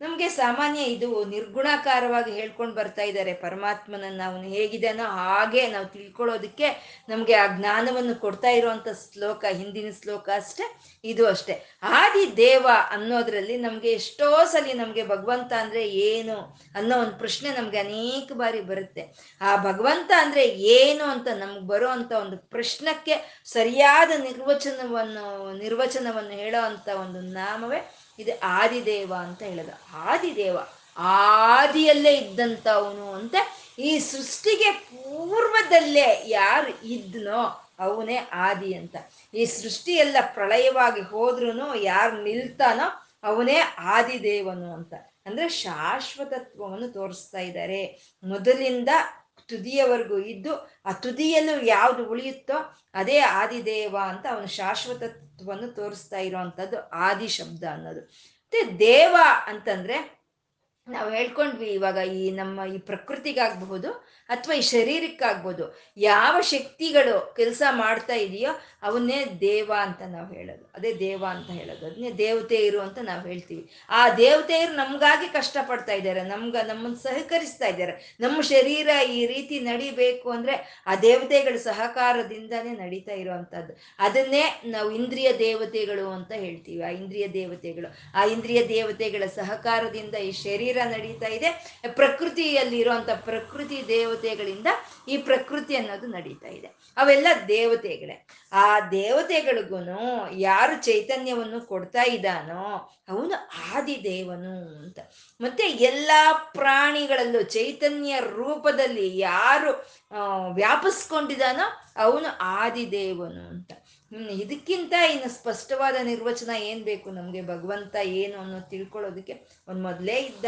ನಮಗೆ ಸಾಮಾನ್ಯ ಇದು ನಿರ್ಗುಣಾಕಾರವಾಗಿ ಹೇಳ್ಕೊಂಡು ಬರ್ತಾ ಇದ್ದಾರೆ ಪರಮಾತ್ಮನ ಅವನು ಹೇಗಿದ್ದಾನೋ ಹಾಗೆ ನಾವು ತಿಳ್ಕೊಳ್ಳೋದಕ್ಕೆ ನಮಗೆ ಆ ಜ್ಞಾನವನ್ನು ಕೊಡ್ತಾ ಇರುವಂತ ಶ್ಲೋಕ, ಹಿಂದಿನ ಶ್ಲೋಕ ಅಷ್ಟೇ, ಇದು ಅಷ್ಟೇ. ಆದಿ ದೇವ ಅನ್ನೋದ್ರಲ್ಲಿ ನಮಗೆ ಎಷ್ಟೋ ಸಲ ನಮಗೆ ಭಗವಂತ ಅಂದ್ರೆ ಏನು ಅನ್ನೋ ಒಂದು ಪ್ರಶ್ನೆ ನಮ್ಗೆ ಅನೇಕ ಬಾರಿ ಬರುತ್ತೆ. ಆ ಭಗವಂತ ಅಂದ್ರೆ ಏನು ಅಂತ ನಮ್ಗೆ ಬರೋ ಅಂತ ಒಂದು ಪ್ರಶ್ನಕ್ಕೆ ಸರಿಯಾದ ನಿರ್ವಚನವನ್ನು ನಿರ್ವಚನವನ್ನು ಹೇಳೋ ಅಂತ ಒಂದು ನಾಮವೇ ಇದು ಆದಿದೇವ ಅಂತ ಹೇಳೋದು. ಆದಿದೇವ. ಆದಿಯಲ್ಲೇ ಇದ್ದಂಥವನು ಅಂತ ಈ ಸೃಷ್ಟಿಗೆ ಪೂರ್ವದಲ್ಲೇ ಯಾರು ಇದ್ನೋ ಅವನೇ ಆದಿ ಅಂತ. ಈ ಸೃಷ್ಟಿ ಎಲ್ಲ ಪ್ರಳಯವಾಗಿ ಹೋದ್ರೂ ಯಾರು ನಿಲ್ತಾನೋ ಅವನೇ ಆದಿದೇವನು ಅಂತ. ಅಂದ್ರೆ ಶಾಶ್ವತತ್ವವನ್ನು ತೋರಿಸ್ತಾ ಇದ್ದಾರೆ. ಮೊದಲಿಂದ ತುದಿಯವರೆಗೂ ಇದ್ದು ಆ ತುದಿಯಲ್ಲೂ ಯಾವುದು ಉಳಿಯುತ್ತೋ ಅದೇ ಆದಿದೇವ ಅಂತ ಅವನು ಶಾಶ್ವತತ್ವವನ್ನು ತೋರಿಸ್ತಾ ಇರೋವಂಥದ್ದು ಆದಿ ಶಬ್ದ ಅನ್ನೋದು. ಮತ್ತೆ ದೇವ ಅಂತಂದ್ರೆ ನಾವು ಹೇಳ್ಕೊಂಡ್ವಿ ಇವಾಗ ಈ ನಮ್ಮ ಈ ಪ್ರಕೃತಿಗಾಗ್ಬಹುದು ಅಥವಾ ಈ ಶರೀರಕ್ಕಾಗ್ಬೋದು. ಯಾವ ಶಕ್ತಿಗಳು ಕೆಲಸ ಮಾಡ್ತಾ ಇದೆಯೋ ಅವನ್ನೇ ದೇವ ಅಂತ ನಾವು ಹೇಳೋದು. ಅದೇ ದೇವ ಅಂತ ಹೇಳೋದು. ಅದನ್ನೇ ದೇವತೆಯರು ಅಂತ ನಾವು ಹೇಳ್ತೀವಿ. ಆ ದೇವತೆಯರು ನಮಗಾಗಿ ಕಷ್ಟಪಡ್ತಾ ಇದ್ದಾರೆ. ನಮ್ಗ ನಮ್ಮನ್ನ ಸಹಕರಿಸ್ತಾ ಇದ್ದಾರೆ. ನಮ್ಮ ಶರೀರ ಈ ರೀತಿ ನಡಿಬೇಕು ಅಂದ್ರೆ ಆ ದೇವತೆಗಳ ಸಹಕಾರದಿಂದನೇ ನಡೀತಾ ಇರುವಂಥದ್ದು ಅದನ್ನೇ ನಾವು ಇಂದ್ರಿಯ ದೇವತೆಗಳು ಅಂತ ಹೇಳ್ತೀವಿ. ಆ ಇಂದ್ರಿಯ ದೇವತೆಗಳು. ಆ ಇಂದ್ರಿಯ ದೇವತೆಗಳ ಸಹಕಾರದಿಂದ ಈ ಶರೀರ ನಡೀತಾ ಇದೆ. ಪ್ರಕೃತಿಯಲ್ಲಿ ಇರುವಂತ ಪ್ರಕೃತಿ ದೇವತೆಗಳಿಂದ ಈ ಪ್ರಕೃತಿ ಅನ್ನೋದು ನಡೀತಾ ಇದೆ. ಅವೆಲ್ಲ ದೇವತೆಗಳೇ. ಆ ದೇವತೆಗಳಿಗೂ ಯಾರು ಚೈತನ್ಯವನ್ನು ಕೊಡ್ತಾ ಇದ್ದಾನೋ ಅವನು ಆದಿದೇವನು ಅಂತ. ಮತ್ತೆ ಎಲ್ಲ ಪ್ರಾಣಿಗಳಲ್ಲೂ ಚೈತನ್ಯ ರೂಪದಲ್ಲಿ ಯಾರು ವ್ಯಾಪಿಸ್ಕೊಂಡಿದ್ದಾನೋ ಅವನು ಆದಿದೇವನು ಅಂತ. ಇದಕ್ಕಿಂತ ಇನ್ನು ಸ್ಪಷ್ಟವಾದ ನಿರ್ವಚನ ಏನು ಬೇಕು ನಮಗೆ? ಭಗವಂತ ಏನು ಅನ್ನೋದು ತಿಳ್ಕೊಳ್ಳೋದಕ್ಕೆ ಅವ್ನು ಮೊದಲೇ ಇದ್ದ,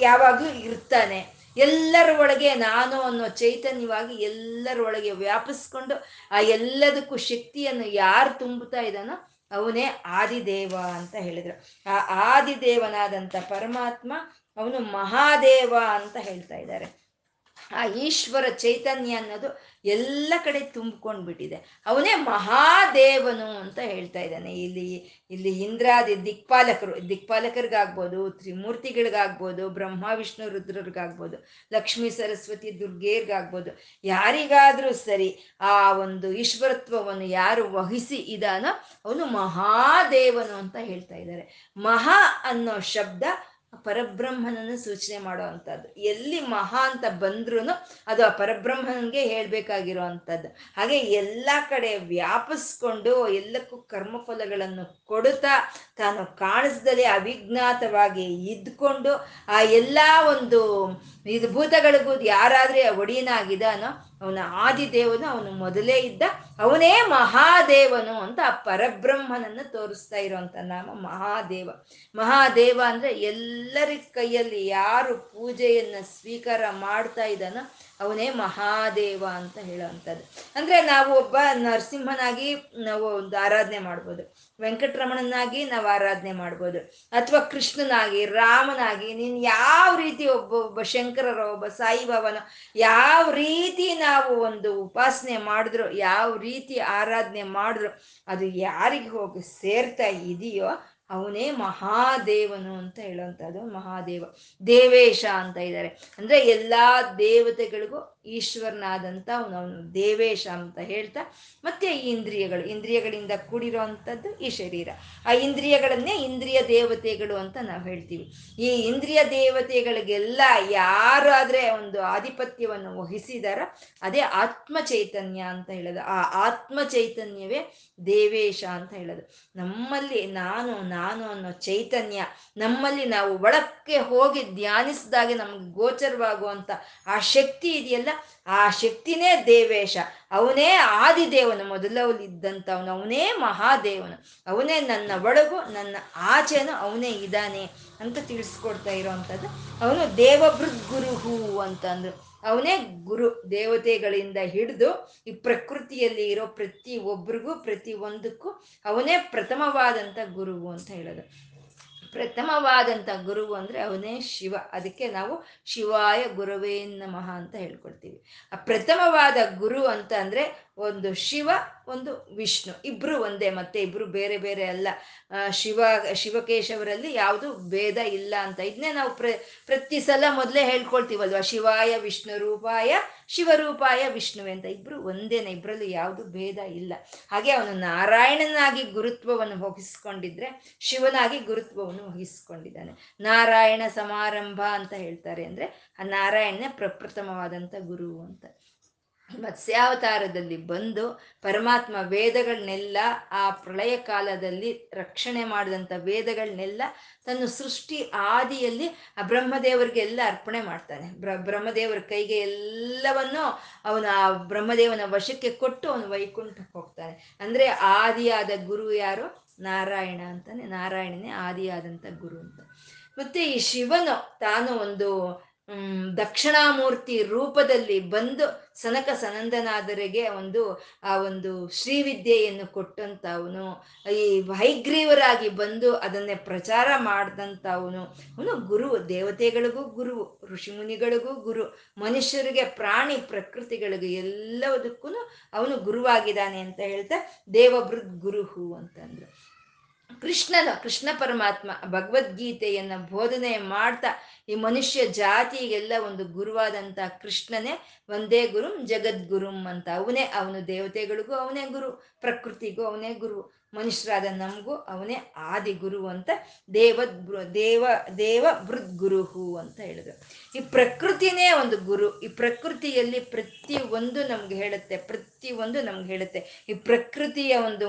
ಯಾವಾಗಲೂ ಇರ್ತಾನೆ. ಎಲ್ಲರ ಒಳಗೆ ನಾನು ಅನ್ನೋ ಚೈತನ್ಯವಾಗಿ ಎಲ್ಲರ ಒಳಗೆ ವ್ಯಾಪಿಸ್ಕೊಂಡು ಆ ಎಲ್ಲದಕ್ಕೂ ಶಕ್ತಿಯನ್ನು ಯಾರು ತುಂಬುತ್ತಾ ಇದ್ದಾನೋ ಅವನೇ ಆದಿದೇವ ಅಂತ ಹೇಳಿದ್ರು. ಆ ಆದಿದೇವನಾದಂಥ ಪರಮಾತ್ಮ ಅವನು ಮಹಾದೇವ ಅಂತ ಹೇಳ್ತಾ ಇದ್ದಾರೆ. ಆ ಈಶ್ವರ ಚೈತನ್ಯ ಅನ್ನೋದು ಎಲ್ಲ ಕಡೆ ತುಂಬಿಕೊಂಡ್ಬಿಟ್ಟಿದೆ. ಅವನೇ ಮಹಾದೇವನು ಅಂತ ಹೇಳ್ತಾ ಇದ್ದಾನೆ. ಇಲ್ಲಿ ಇಲ್ಲಿ ಇಂದ್ರಾದಿ ದಿಕ್ಪಾಲಕರು, ದಿಕ್ಪಾಲಕರಿಗಾಗ್ಬೋದು, ತ್ರಿಮೂರ್ತಿಗಳಿಗಾಗ್ಬೋದು, ಬ್ರಹ್ಮ, ವಿಷ್ಣು, ರುದ್ರರಿಗಾಗ್ಬೋದು, ಲಕ್ಷ್ಮೀ, ಸರಸ್ವತಿ ದುರ್ಗೆಯರ್ಗಾಗ್ಬೋದು ಯಾರಿಗಾದರೂ ಸರಿ ಆ ಒಂದು ಈಶ್ವರತ್ವವನ್ನು ಯಾರು ವಹಿಸಿ ಇದಾನೋ ಅವನು ಮಹಾದೇವನು ಅಂತ ಹೇಳ್ತಾ ಇದ್ದಾರೆ. ಮಹಾ ಅನ್ನೋ ಶಬ್ದ ಪರಬ್ರಹ್ಮನನ್ನು ಸೂಚನೆ ಮಾಡೋ ಅಂಥದ್ದು ಎಲ್ಲಿ ಮಹಾ ಅಂತ ಬಂದ್ರೂ ಅದು ಆ ಪರಬ್ರಹ್ಮನಿಗೆ ಹೇಳ್ಬೇಕಾಗಿರೋ ಅಂಥದ್ದು ಹಾಗೆ ಎಲ್ಲ ಕಡೆ ವ್ಯಾಪಿಸ್ಕೊಂಡು ಎಲ್ಲಕ್ಕೂ ಕರ್ಮಫಲಗಳನ್ನು ಕೊಡುತ್ತಾ ತಾನು ಕಾಣಿಸ್ದಲೇ ಅವಿಜ್ಞಾತವಾಗಿ ಇದ್ಕೊಂಡು ಆ ಎಲ್ಲ ಒಂದು ಇದು ಭೂತಗಳಿಗೂ ಯಾರಾದ್ರೆ ಒಡಿಯನಾಗಿದ್ದಾನೋ ಅವನ ಆದಿದೇವನು ಅವನು ಮೊದಲೇ ಇದ್ದ ಅವನೇ ಮಹಾದೇವನು ಅಂತ ಆ ಪರಬ್ರಹ್ಮನನ್ನು ತೋರಿಸ್ತಾ ಇರುವಂತ ನಾಮ ಮಹಾದೇವ. ಮಹಾದೇವ ಅಂದ್ರೆ ಎಲ್ಲರ ಕೈಯಲ್ಲಿ ಯಾರು ಪೂಜೆಯನ್ನ ಸ್ವೀಕಾರ ಮಾಡ್ತಾ ಇದ್ದಾನೋ ಅವನೇ ಮಹಾದೇವ ಅಂತ ಹೇಳುವಂಥದ್ದು. ಅಂದ್ರೆ ನಾವು ಒಬ್ಬ ನರಸಿಂಹನಾಗಿ ನಾವು ಒಂದು ಆರಾಧನೆ ಮಾಡ್ಬೋದು. ವೆಂಕಟರಮಣನಾಗಿ ನಾವು ಆರಾಧನೆ ಮಾಡ್ಬೋದು. ಅಥವಾ ಕೃಷ್ಣನಾಗಿ, ರಾಮನಾಗಿ, ನೀನು ಯಾವ ರೀತಿ ಒಬ್ಬ ಒಬ್ಬ ಶಂಕರರೋ, ಒಬ್ಬ ಸಾಯಿಬಾಬನೋ ಯಾವ ರೀತಿ ನಾವು ಒಂದು ಉಪಾಸನೆ ಮಾಡಿದ್ರು, ಯಾವ ರೀತಿ ಆರಾಧನೆ ಮಾಡಿದ್ರು, ಅದು ಯಾರಿಗೆ ಹೋಗಿ ಸೇರ್ತಾ ಇದೆಯೋ ಅವನೇ ಮಹಾದೇವನು ಅಂತ ಹೇಳುವಂಥದ್ದು ಮಹಾದೇವ. ದೇವೇಶ ಅಂತ ಇದ್ದಾರೆ. ಅಂದ್ರೆ ಎಲ್ಲಾ ದೇವತೆಗಳಿಗೂ ಈಶ್ವರನಾದಂಥ ಅವನು ದೇವೇಶ ಅಂತ ಹೇಳ್ತಾ, ಮತ್ತೆ ಈ ಇಂದ್ರಿಯಗಳು, ಇಂದ್ರಿಯಗಳಿಂದ ಕೂಡಿರುವಂಥದ್ದು ಈ ಶರೀರ. ಆ ಇಂದ್ರಿಯಗಳನ್ನೇ ಇಂದ್ರಿಯ ದೇವತೆಗಳು ಅಂತ ನಾವು ಹೇಳ್ತೀವಿ. ಈ ಇಂದ್ರಿಯ ದೇವತೆಗಳಿಗೆಲ್ಲ ಯಾರಾದರೆ ಒಂದು ಆಧಿಪತ್ಯವನ್ನು ವಹಿಸಿದಾರ ಅದೇ ಆತ್ಮ ಚೈತನ್ಯ ಅಂತ ಹೇಳೋದು. ಆ ಆತ್ಮ ಚೈತನ್ಯವೇ ದೇವೇಶ ಅಂತ ಹೇಳೋದು. ನಮ್ಮಲ್ಲಿ ನಾನು ನಾನು ಅನ್ನೋ ಚೈತನ್ಯ, ನಮ್ಮಲ್ಲಿ ನಾವು ಒಳಕ್ಕೆ ಹೋಗಿ ಧ್ಯಾನಿಸಿದಾಗೆ ನಮ್ಗೆ ಗೋಚರವಾಗುವಂಥ ಆ ಶಕ್ತಿ ಇದೆಯಲ್ಲ ಆ ಶಕ್ತಿನೇ ದೇವೇಶ. ಅವನೇ ಆದಿದೇವನು ಮೊದಲವಲ್ಲಿದ್ದಂಥವನು ಅವನೇ ಮಹಾದೇವನು. ಅವನೇ ನನ್ನ ಒಳಗು, ನನ್ನ ಆಚೆನು ಅವನೇ ಇದ್ದಾನೆ ಅಂತ ತಿಳಿಸ್ಕೊಡ್ತಾ ಇರೋವಂಥದ್ದು. ಅವನು ದೇವಭೃದ್ ಗುರುಹು ಅಂತಂದ್ರು. ಅವನೇ ಗುರು, ದೇವತೆಗಳಿಂದ ಹಿಡಿದು ಈ ಪ್ರಕೃತಿಯಲ್ಲಿ ಇರೋ ಪ್ರತಿ ಒಬ್ರಿಗೂ ಪ್ರತಿ ಒಂದಕ್ಕೂ ಅವನೇ ಪ್ರಥಮವಾದಂಥ ಗುರುವು ಅಂತ ಹೇಳೋದು. ಪ್ರಥಮವಾದಂಥ ಗುರು ಅಂದರೆ ಅವನೇ ಶಿವ. ಅದಕ್ಕೆ ನಾವು ಶಿವಾಯ ಗುರುವೇ ನಮಃ ಅಂತ ಹೇಳ್ಕೊಳ್ತೀವಿ. ಆ ಪ್ರಥಮವಾದ ಗುರು ಅಂತ ಅಂದರೆ ಒಂದು ಶಿವ, ಒಂದು ವಿಷ್ಣು. ಇಬ್ರು ಒಂದೇ ಮತ್ತೆ, ಇಬ್ರು ಬೇರೆ ಬೇರೆ ಅಲ್ಲ. ಶಿವ, ಶಿವಕೇಶವರಲ್ಲಿ ಯಾವುದು ಭೇದ ಇಲ್ಲ ಅಂತ. ಇದನ್ನೇ ನಾವು ಪ್ರ, ಪ್ರತಿ ಸಲ ಮೊದಲೇ ಹೇಳ್ಕೊಳ್ತೀವಲ್ವ, ಶಿವಾಯ ವಿಷ್ಣು ರೂಪಾಯ ಶಿವರೂಪಾಯ ವಿಷ್ಣುವೆ ಅಂತ. ಇಬ್ರು ಒಂದೇನೆ ಇಬ್ಬರಲ್ಲಿ ಯಾವುದು ಭೇದ ಇಲ್ಲ. ಹಾಗೆ ಅವನು ನಾರಾಯಣನಾಗಿ ಗುರುತ್ವವನ್ನು ವಹಿಸ್ಕೊಂಡಿದ್ರೆ ಶಿವನಾಗಿ ಗುರುತ್ವವನ್ನು ವಹಿಸ್ಕೊಂಡಿದ್ದಾನೆ. ನಾರಾಯಣ ಸಮಾರಂಭ ಅಂತ ಹೇಳ್ತಾರೆ ಅಂದ್ರೆ, ಆ ನಾರಾಯಣನೇ ಪ್ರಪ್ರಥಮವಾದಂಥ ಗುರು ಅಂತ. ಮತ್ಸ್ಯಾವತಾರದಲ್ಲಿ ಬಂದು ಪರಮಾತ್ಮ ವೇದಗಳನ್ನೆಲ್ಲ ಆ ಪ್ರಳಯ ಕಾಲದಲ್ಲಿ ರಕ್ಷಣೆ ಮಾಡಿದಂಥ ವೇದಗಳನ್ನೆಲ್ಲ ತನ್ನ ಸೃಷ್ಟಿ ಆದಿಯಲ್ಲಿ ಆ ಬ್ರಹ್ಮದೇವರಿಗೆ ಎಲ್ಲ ಅರ್ಪಣೆ ಮಾಡ್ತಾನೆ. ಬ್ರ, ಬ್ರಹ್ಮದೇವರ ಕೈಗೆ ಎಲ್ಲವನ್ನು ಅವನು ಆ ಬ್ರಹ್ಮದೇವನ ವಶಕ್ಕೆ ಕೊಟ್ಟು ಅವನು ವೈಕುಂಠಕ್ಕೆ ಹೋಗ್ತಾನೆ. ಅಂದ್ರೆ ಆದಿಯಾದ ಗುರು ಯಾರು? ನಾರಾಯಣ ಅಂತಾನೆ. ನಾರಾಯಣನೇ ಆದಿಯಾದಂಥ ಗುರು ಅಂತ. ಮತ್ತೆ ಈ ಶಿವನು ತಾನು ಒಂದು ದಕ್ಷಿಣಾಮೂರ್ತಿ ರೂಪದಲ್ಲಿ ಬಂದು ಸನಕ ಸನಂದನಾದರಿಗೆ ಒಂದು, ಆ ಒಂದು ಶ್ರೀವಿದ್ಯೆಯನ್ನು ಕೊಟ್ಟಂತ ಅವನು ಈ ವೈಗ್ರೀವರಾಗಿ ಬಂದು ಅದನ್ನೇ ಪ್ರಚಾರ ಮಾಡಿದಂಥವನು. ಅವನು ಗುರು, ದೇವತೆಗಳಿಗೂ ಗುರು, ಋಷಿಮುನಿಗಳಿಗೂ ಗುರು, ಮನುಷ್ಯರಿಗೆ ಪ್ರಾಣಿ ಪ್ರಕೃತಿಗಳಿಗೂ ಎಲ್ಲದಕ್ಕೂ ಅವನು ಗುರುವಾಗಿದ್ದಾನೆ ಅಂತ ಹೇಳ್ತಾ ದೇವಭೃದ್ ಗುರುಹು ಅಂತಂದ್ರು. ಕೃಷ್ಣನ, ಕೃಷ್ಣ ಪರಮಾತ್ಮ ಭಗವದ್ಗೀತೆಯನ್ನು ಬೋಧನೆ ಮಾಡ್ತಾ ಈ ಮನುಷ್ಯ ಜಾತಿಗೆಲ್ಲ ಒಂದು ಗುರುವಾದಂತ ಕೃಷ್ಣನೇ ಒಂದೇ ಗುರು, ಜಗದ್ಗುರುಂ ಅಂತ. ಅವನೇ ಅವನು ದೇವತೆಗಳಿಗೂ, ಅವನೇ ಗುರು. ಪ್ರಕೃತಿಗೂ ಅವನೇ ಗುರು. ಮನುಷ್ಯರಾದ ನಮಗೂ ಅವನೇ ಆದಿ ಗುರು ಅಂತ ದೇವ ದೇವ ದೇವ ಬೃದ್ ಗುರುಹು ಅಂತ ಹೇಳಿದ್ರು. ಈ ಪ್ರಕೃತಿನೇ ಒಂದು ಗುರು. ಈ ಪ್ರಕೃತಿಯಲ್ಲಿ ಪ್ರತಿ ಒಂದು ನಮ್ಗೆ ಹೇಳುತ್ತೆ, ಪ್ರತಿ ಒಂದು ನಮ್ಗೆ ಹೇಳುತ್ತೆ. ಈ ಪ್ರಕೃತಿಯ ಒಂದು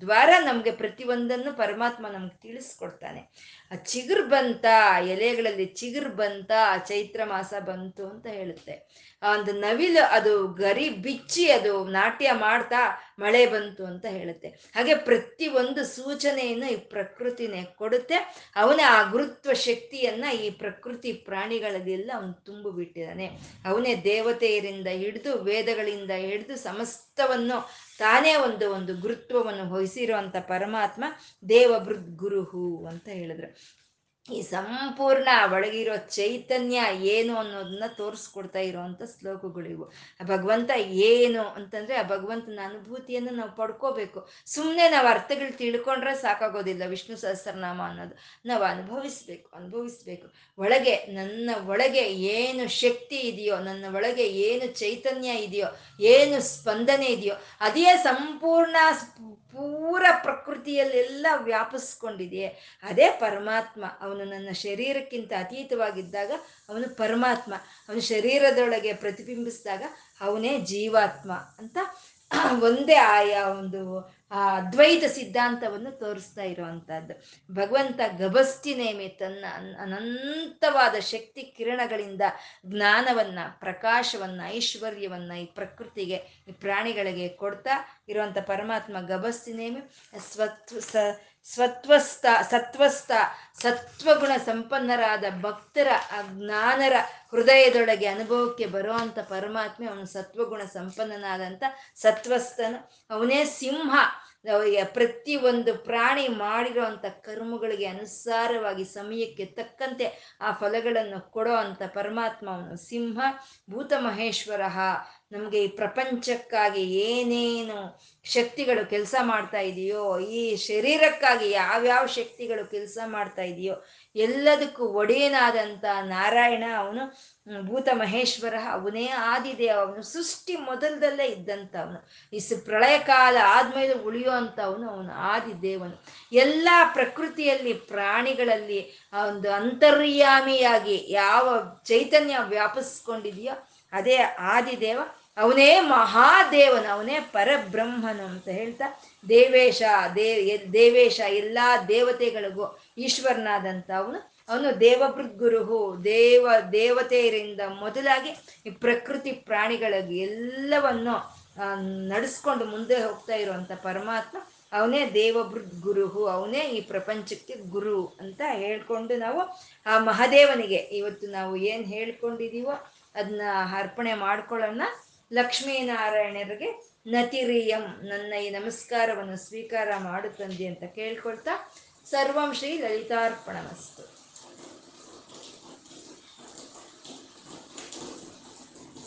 ದ್ವಾರ ನಮ್ಗೆ ಪ್ರತಿ ಒಂದನ್ನು ಪರಮಾತ್ಮ ನಮ್ಗೆ ತಿಳಿಸ್ಕೊಡ್ತಾನೆ. ಆ ಚಿಗುರು ಬಂತ ಎಲೆಗಳಲ್ಲಿ ಚಿಗುರು ಬಂತ ಚೈತ್ರ ಮಾಸ ಬಂತು ಅಂತ ಹೇಳುತ್ತೆ. ಒಂದು ನವಿಲು ಅದು ಗರಿ ಬಿಚ್ಚಿ ಅದು ನಾಟ್ಯ ಮಾಡ್ತಾ ಮಳೆ ಬಂತು ಅಂತ ಹೇಳುತ್ತೆ. ಹಾಗೆ ಪ್ರತಿ ಒಂದು ಸೂಚನೆಯನ್ನು ಈ ಪ್ರಕೃತಿನೇ ಕೊಡುತ್ತೆ. ಅವನ ಆ ಗುರುತ್ವ ಶಕ್ತಿಯನ್ನ ಈ ಪ್ರಕೃತಿ ಪ್ರಾಣಿಗಳಲ್ಲೆಲ್ಲ ಅವನು ತುಂಬು ಬಿಟ್ಟಿದ್ದಾನೆ. ಅವನೇ ದೇವತೆಯರಿಂದ ಹಿಡಿದು ವೇದಗಳಿಂದ ಹಿಡಿದು ಸಮಸ್ತವನ್ನು ತಾನೇ ಒಂದು ಒಂದು ಗುರುತ್ವವನ್ನು ವಹಿಸಿರುವಂತ ಪರಮಾತ್ಮ ದೇವಭೃದ್ ಗುರುಹು ಅಂತ ಹೇಳಿದ್ರು. ಈ ಸಂಪೂರ್ಣ ಒಳಗಿರೋ ಚೈತನ್ಯ ಏನು ಅನ್ನೋದನ್ನ ತೋರಿಸ್ಕೊಡ್ತಾ ಇರೋವಂಥ ಶ್ಲೋಕಗಳಿವು. ಆ ಭಗವಂತ ಏನು ಅಂತಂದ್ರೆ ಆ ಭಗವಂತನ ಅನುಭೂತಿಯನ್ನು ನಾವು ಪಡ್ಕೋಬೇಕು. ಸುಮ್ಮನೆ ನಾವು ಅರ್ಥಗಳು ತಿಳ್ಕೊಂಡ್ರೆ ಸಾಕಾಗೋದಿಲ್ಲ ವಿಷ್ಣು ಸಹಸ್ರನಾಮ ಅನ್ನೋದು. ನಾವು ಅನುಭವಿಸ್ಬೇಕು ಅನುಭವಿಸ್ಬೇಕು. ಒಳಗೆ, ನನ್ನ ಒಳಗೆ ಏನು ಶಕ್ತಿ ಇದೆಯೋ, ನನ್ನ ಒಳಗೆ ಏನು ಚೈತನ್ಯ ಇದೆಯೋ, ಏನು ಸ್ಪಂದನೆ ಇದೆಯೋ, ಅದೇ ಸಂಪೂರ್ಣ ಪೂರ ಪ್ರಕೃತಿಯಲ್ಲೆಲ್ಲ ವ್ಯಾಪಿಸ್ಕೊಂಡಿದೆಯೇ? ಅದೇ ಪರಮಾತ್ಮ. ಅವನು ನನ್ನ ಶರೀರಕ್ಕಿಂತ ಅತೀತವಾಗಿದ್ದಾಗ ಅವನು ಪರಮಾತ್ಮ. ಅವನು ಶರೀರದೊಳಗೆ ಪ್ರತಿಬಿಂಬಿಸಿದಾಗ ಅವನೇ ಜೀವಾತ್ಮ ಅಂತ ಒಂದೇ ಆಯಾ ಒಂದು ಆ ಅದ್ವೈತ ಸಿದ್ಧಾಂತವನ್ನು ತೋರಿಸ್ತಾ ಇರುವಂತಹದ್ದು. ಭಗವಂತ ಗಭಸ್ತಿನೇಮಿ ತನ್ನ ಅನಂತವಾದ ಶಕ್ತಿ ಕಿರಣಗಳಿಂದ ಜ್ಞಾನವನ್ನ, ಪ್ರಕಾಶವನ್ನ, ಐಶ್ವರ್ಯವನ್ನ ಈ ಪ್ರಕೃತಿಗೆ, ಈ ಪ್ರಾಣಿಗಳಿಗೆ ಕೊಡ್ತಾ ಇರುವಂತ ಪರಮಾತ್ಮ ಗಭಸ್ತಿನೇಮಿ ಸ್ವತ್ ಸ ಸ್ವತ್ವಸ್ಥ, ಸತ್ವಸ್ಥ, ಸತ್ವಗುಣ ಸಂಪನ್ನರಾದ ಭಕ್ತರ ಆ ಜ್ಞಾನರ ಹೃದಯದೊಳಗೆ ಅನುಭವಕ್ಕೆ ಬರುವಂತ ಪರಮಾತ್ಮೆ ಅವನು ಸತ್ವಗುಣ ಸಂಪನ್ನನಾದಂಥ ಸತ್ವಸ್ಥನು. ಅವನೇ ಸಿಂಹ. ಪ್ರತಿ ಒಂದು ಪ್ರಾಣಿ ಮಾಡಿರುವಂಥ ಕರ್ಮಗಳಿಗೆ ಅನುಸಾರವಾಗಿ ಸಮಯಕ್ಕೆ ತಕ್ಕಂತೆ ಆ ಫಲಗಳನ್ನು ಕೊಡೋ ಅಂಥ ಪರಮಾತ್ಮ ಅವನು. ಸಿಂಹ ಭೂತ ಮಹೇಶ್ವರ ನಮಗೆ ಈ ಪ್ರಪಂಚಕ್ಕಾಗಿ ಏನೇನು ಶಕ್ತಿಗಳು ಕೆಲಸ ಮಾಡ್ತಾ ಇದೆಯೋ, ಈ ಶರೀರಕ್ಕಾಗಿ ಯಾವ್ಯಾವ ಶಕ್ತಿಗಳು ಕೆಲಸ ಮಾಡ್ತಾ ಇದೆಯೋ, ಎಲ್ಲದಕ್ಕೂ ಒಡೆಯನಾದಂಥ ನಾರಾಯಣ ಅವನು ಭೂತ ಮಹೇಶ್ವರ ಅವನೇ ಆದಿದೆ ಅವನು, ಸೃಷ್ಟಿ ಮೊದಲದಲ್ಲೇ ಇದ್ದಂಥ ಅವನು, ಈ ಪ್ರಳಯ ಕಾಲ ಆದ್ಮೇಲೆ ಉಳಿಯೋ ಅಂತ ಅವನು ಆದಿದೇವನು. ಎಲ್ಲ ಪ್ರಕೃತಿಯಲ್ಲಿ, ಪ್ರಾಣಿಗಳಲ್ಲಿ ಒಂದು ಅಂತರ್ಯಾಮಿಯಾಗಿ ಯಾವ ಚೈತನ್ಯ ವ್ಯಾಪಿಸ್ಕೊಂಡಿದೆಯೋ, ಅದೇ ಆದಿದೇವ. ಅವನೇ ಮಹಾದೇವನು, ಅವನೇ ಪರಬ್ರಹ್ಮನು ಅಂತ ಹೇಳ್ತಾ, ದೇವೇಶ ದೇವೇಶ ಎಲ್ಲ ದೇವತೆಗಳಿಗೂ ಈಶ್ವರನಾದಂಥ ಅವನು ಅವನು ದೇವಭೃದ್ಗುರುಹು, ದೇವ, ದೇವತೆಯರಿಂದ ಮೊದಲಾಗಿ ಈ ಪ್ರಕೃತಿ ಪ್ರಾಣಿಗಳಿಗೆ ಎಲ್ಲವನ್ನು ನಡೆಸ್ಕೊಂಡು ಮುಂದೆ ಹೋಗ್ತಾ ಇರುವಂಥ ಪರಮಾತ್ಮ, ಅವನೇ ದೇವಭೃದ್ ಗುರುಹು ಅವನೇ ಈ ಪ್ರಪಂಚಕ್ಕೆ ಗುರು ಅಂತ ಹೇಳ್ಕೊಂಡು ನಾವು ಆ ಮಹಾದೇವನಿಗೆ ಇವತ್ತು ನಾವು ಏನು ಹೇಳ್ಕೊಂಡಿದೀವೋ ಅದನ್ನ ಅರ್ಪಣೆ ಮಾಡ್ಕೊಳ್ಳೋಣ. ಲಕ್ಷ್ಮೀನಾರಾಯಣರಿಗೆ ನತಿರಿಯಂ ನನ್ನ ಈ ನಮಸ್ಕಾರವನ್ನು ಸ್ವೀಕಾರ ಮಾಡುತ್ತಂದಿ ಅಂತ ಕೇಳ್ಕೊಳ್ತಾ ಸರ್ವಂ ಶ್ರೀ ಲಲಿತಾರ್ಪಣಮಸ್ತು.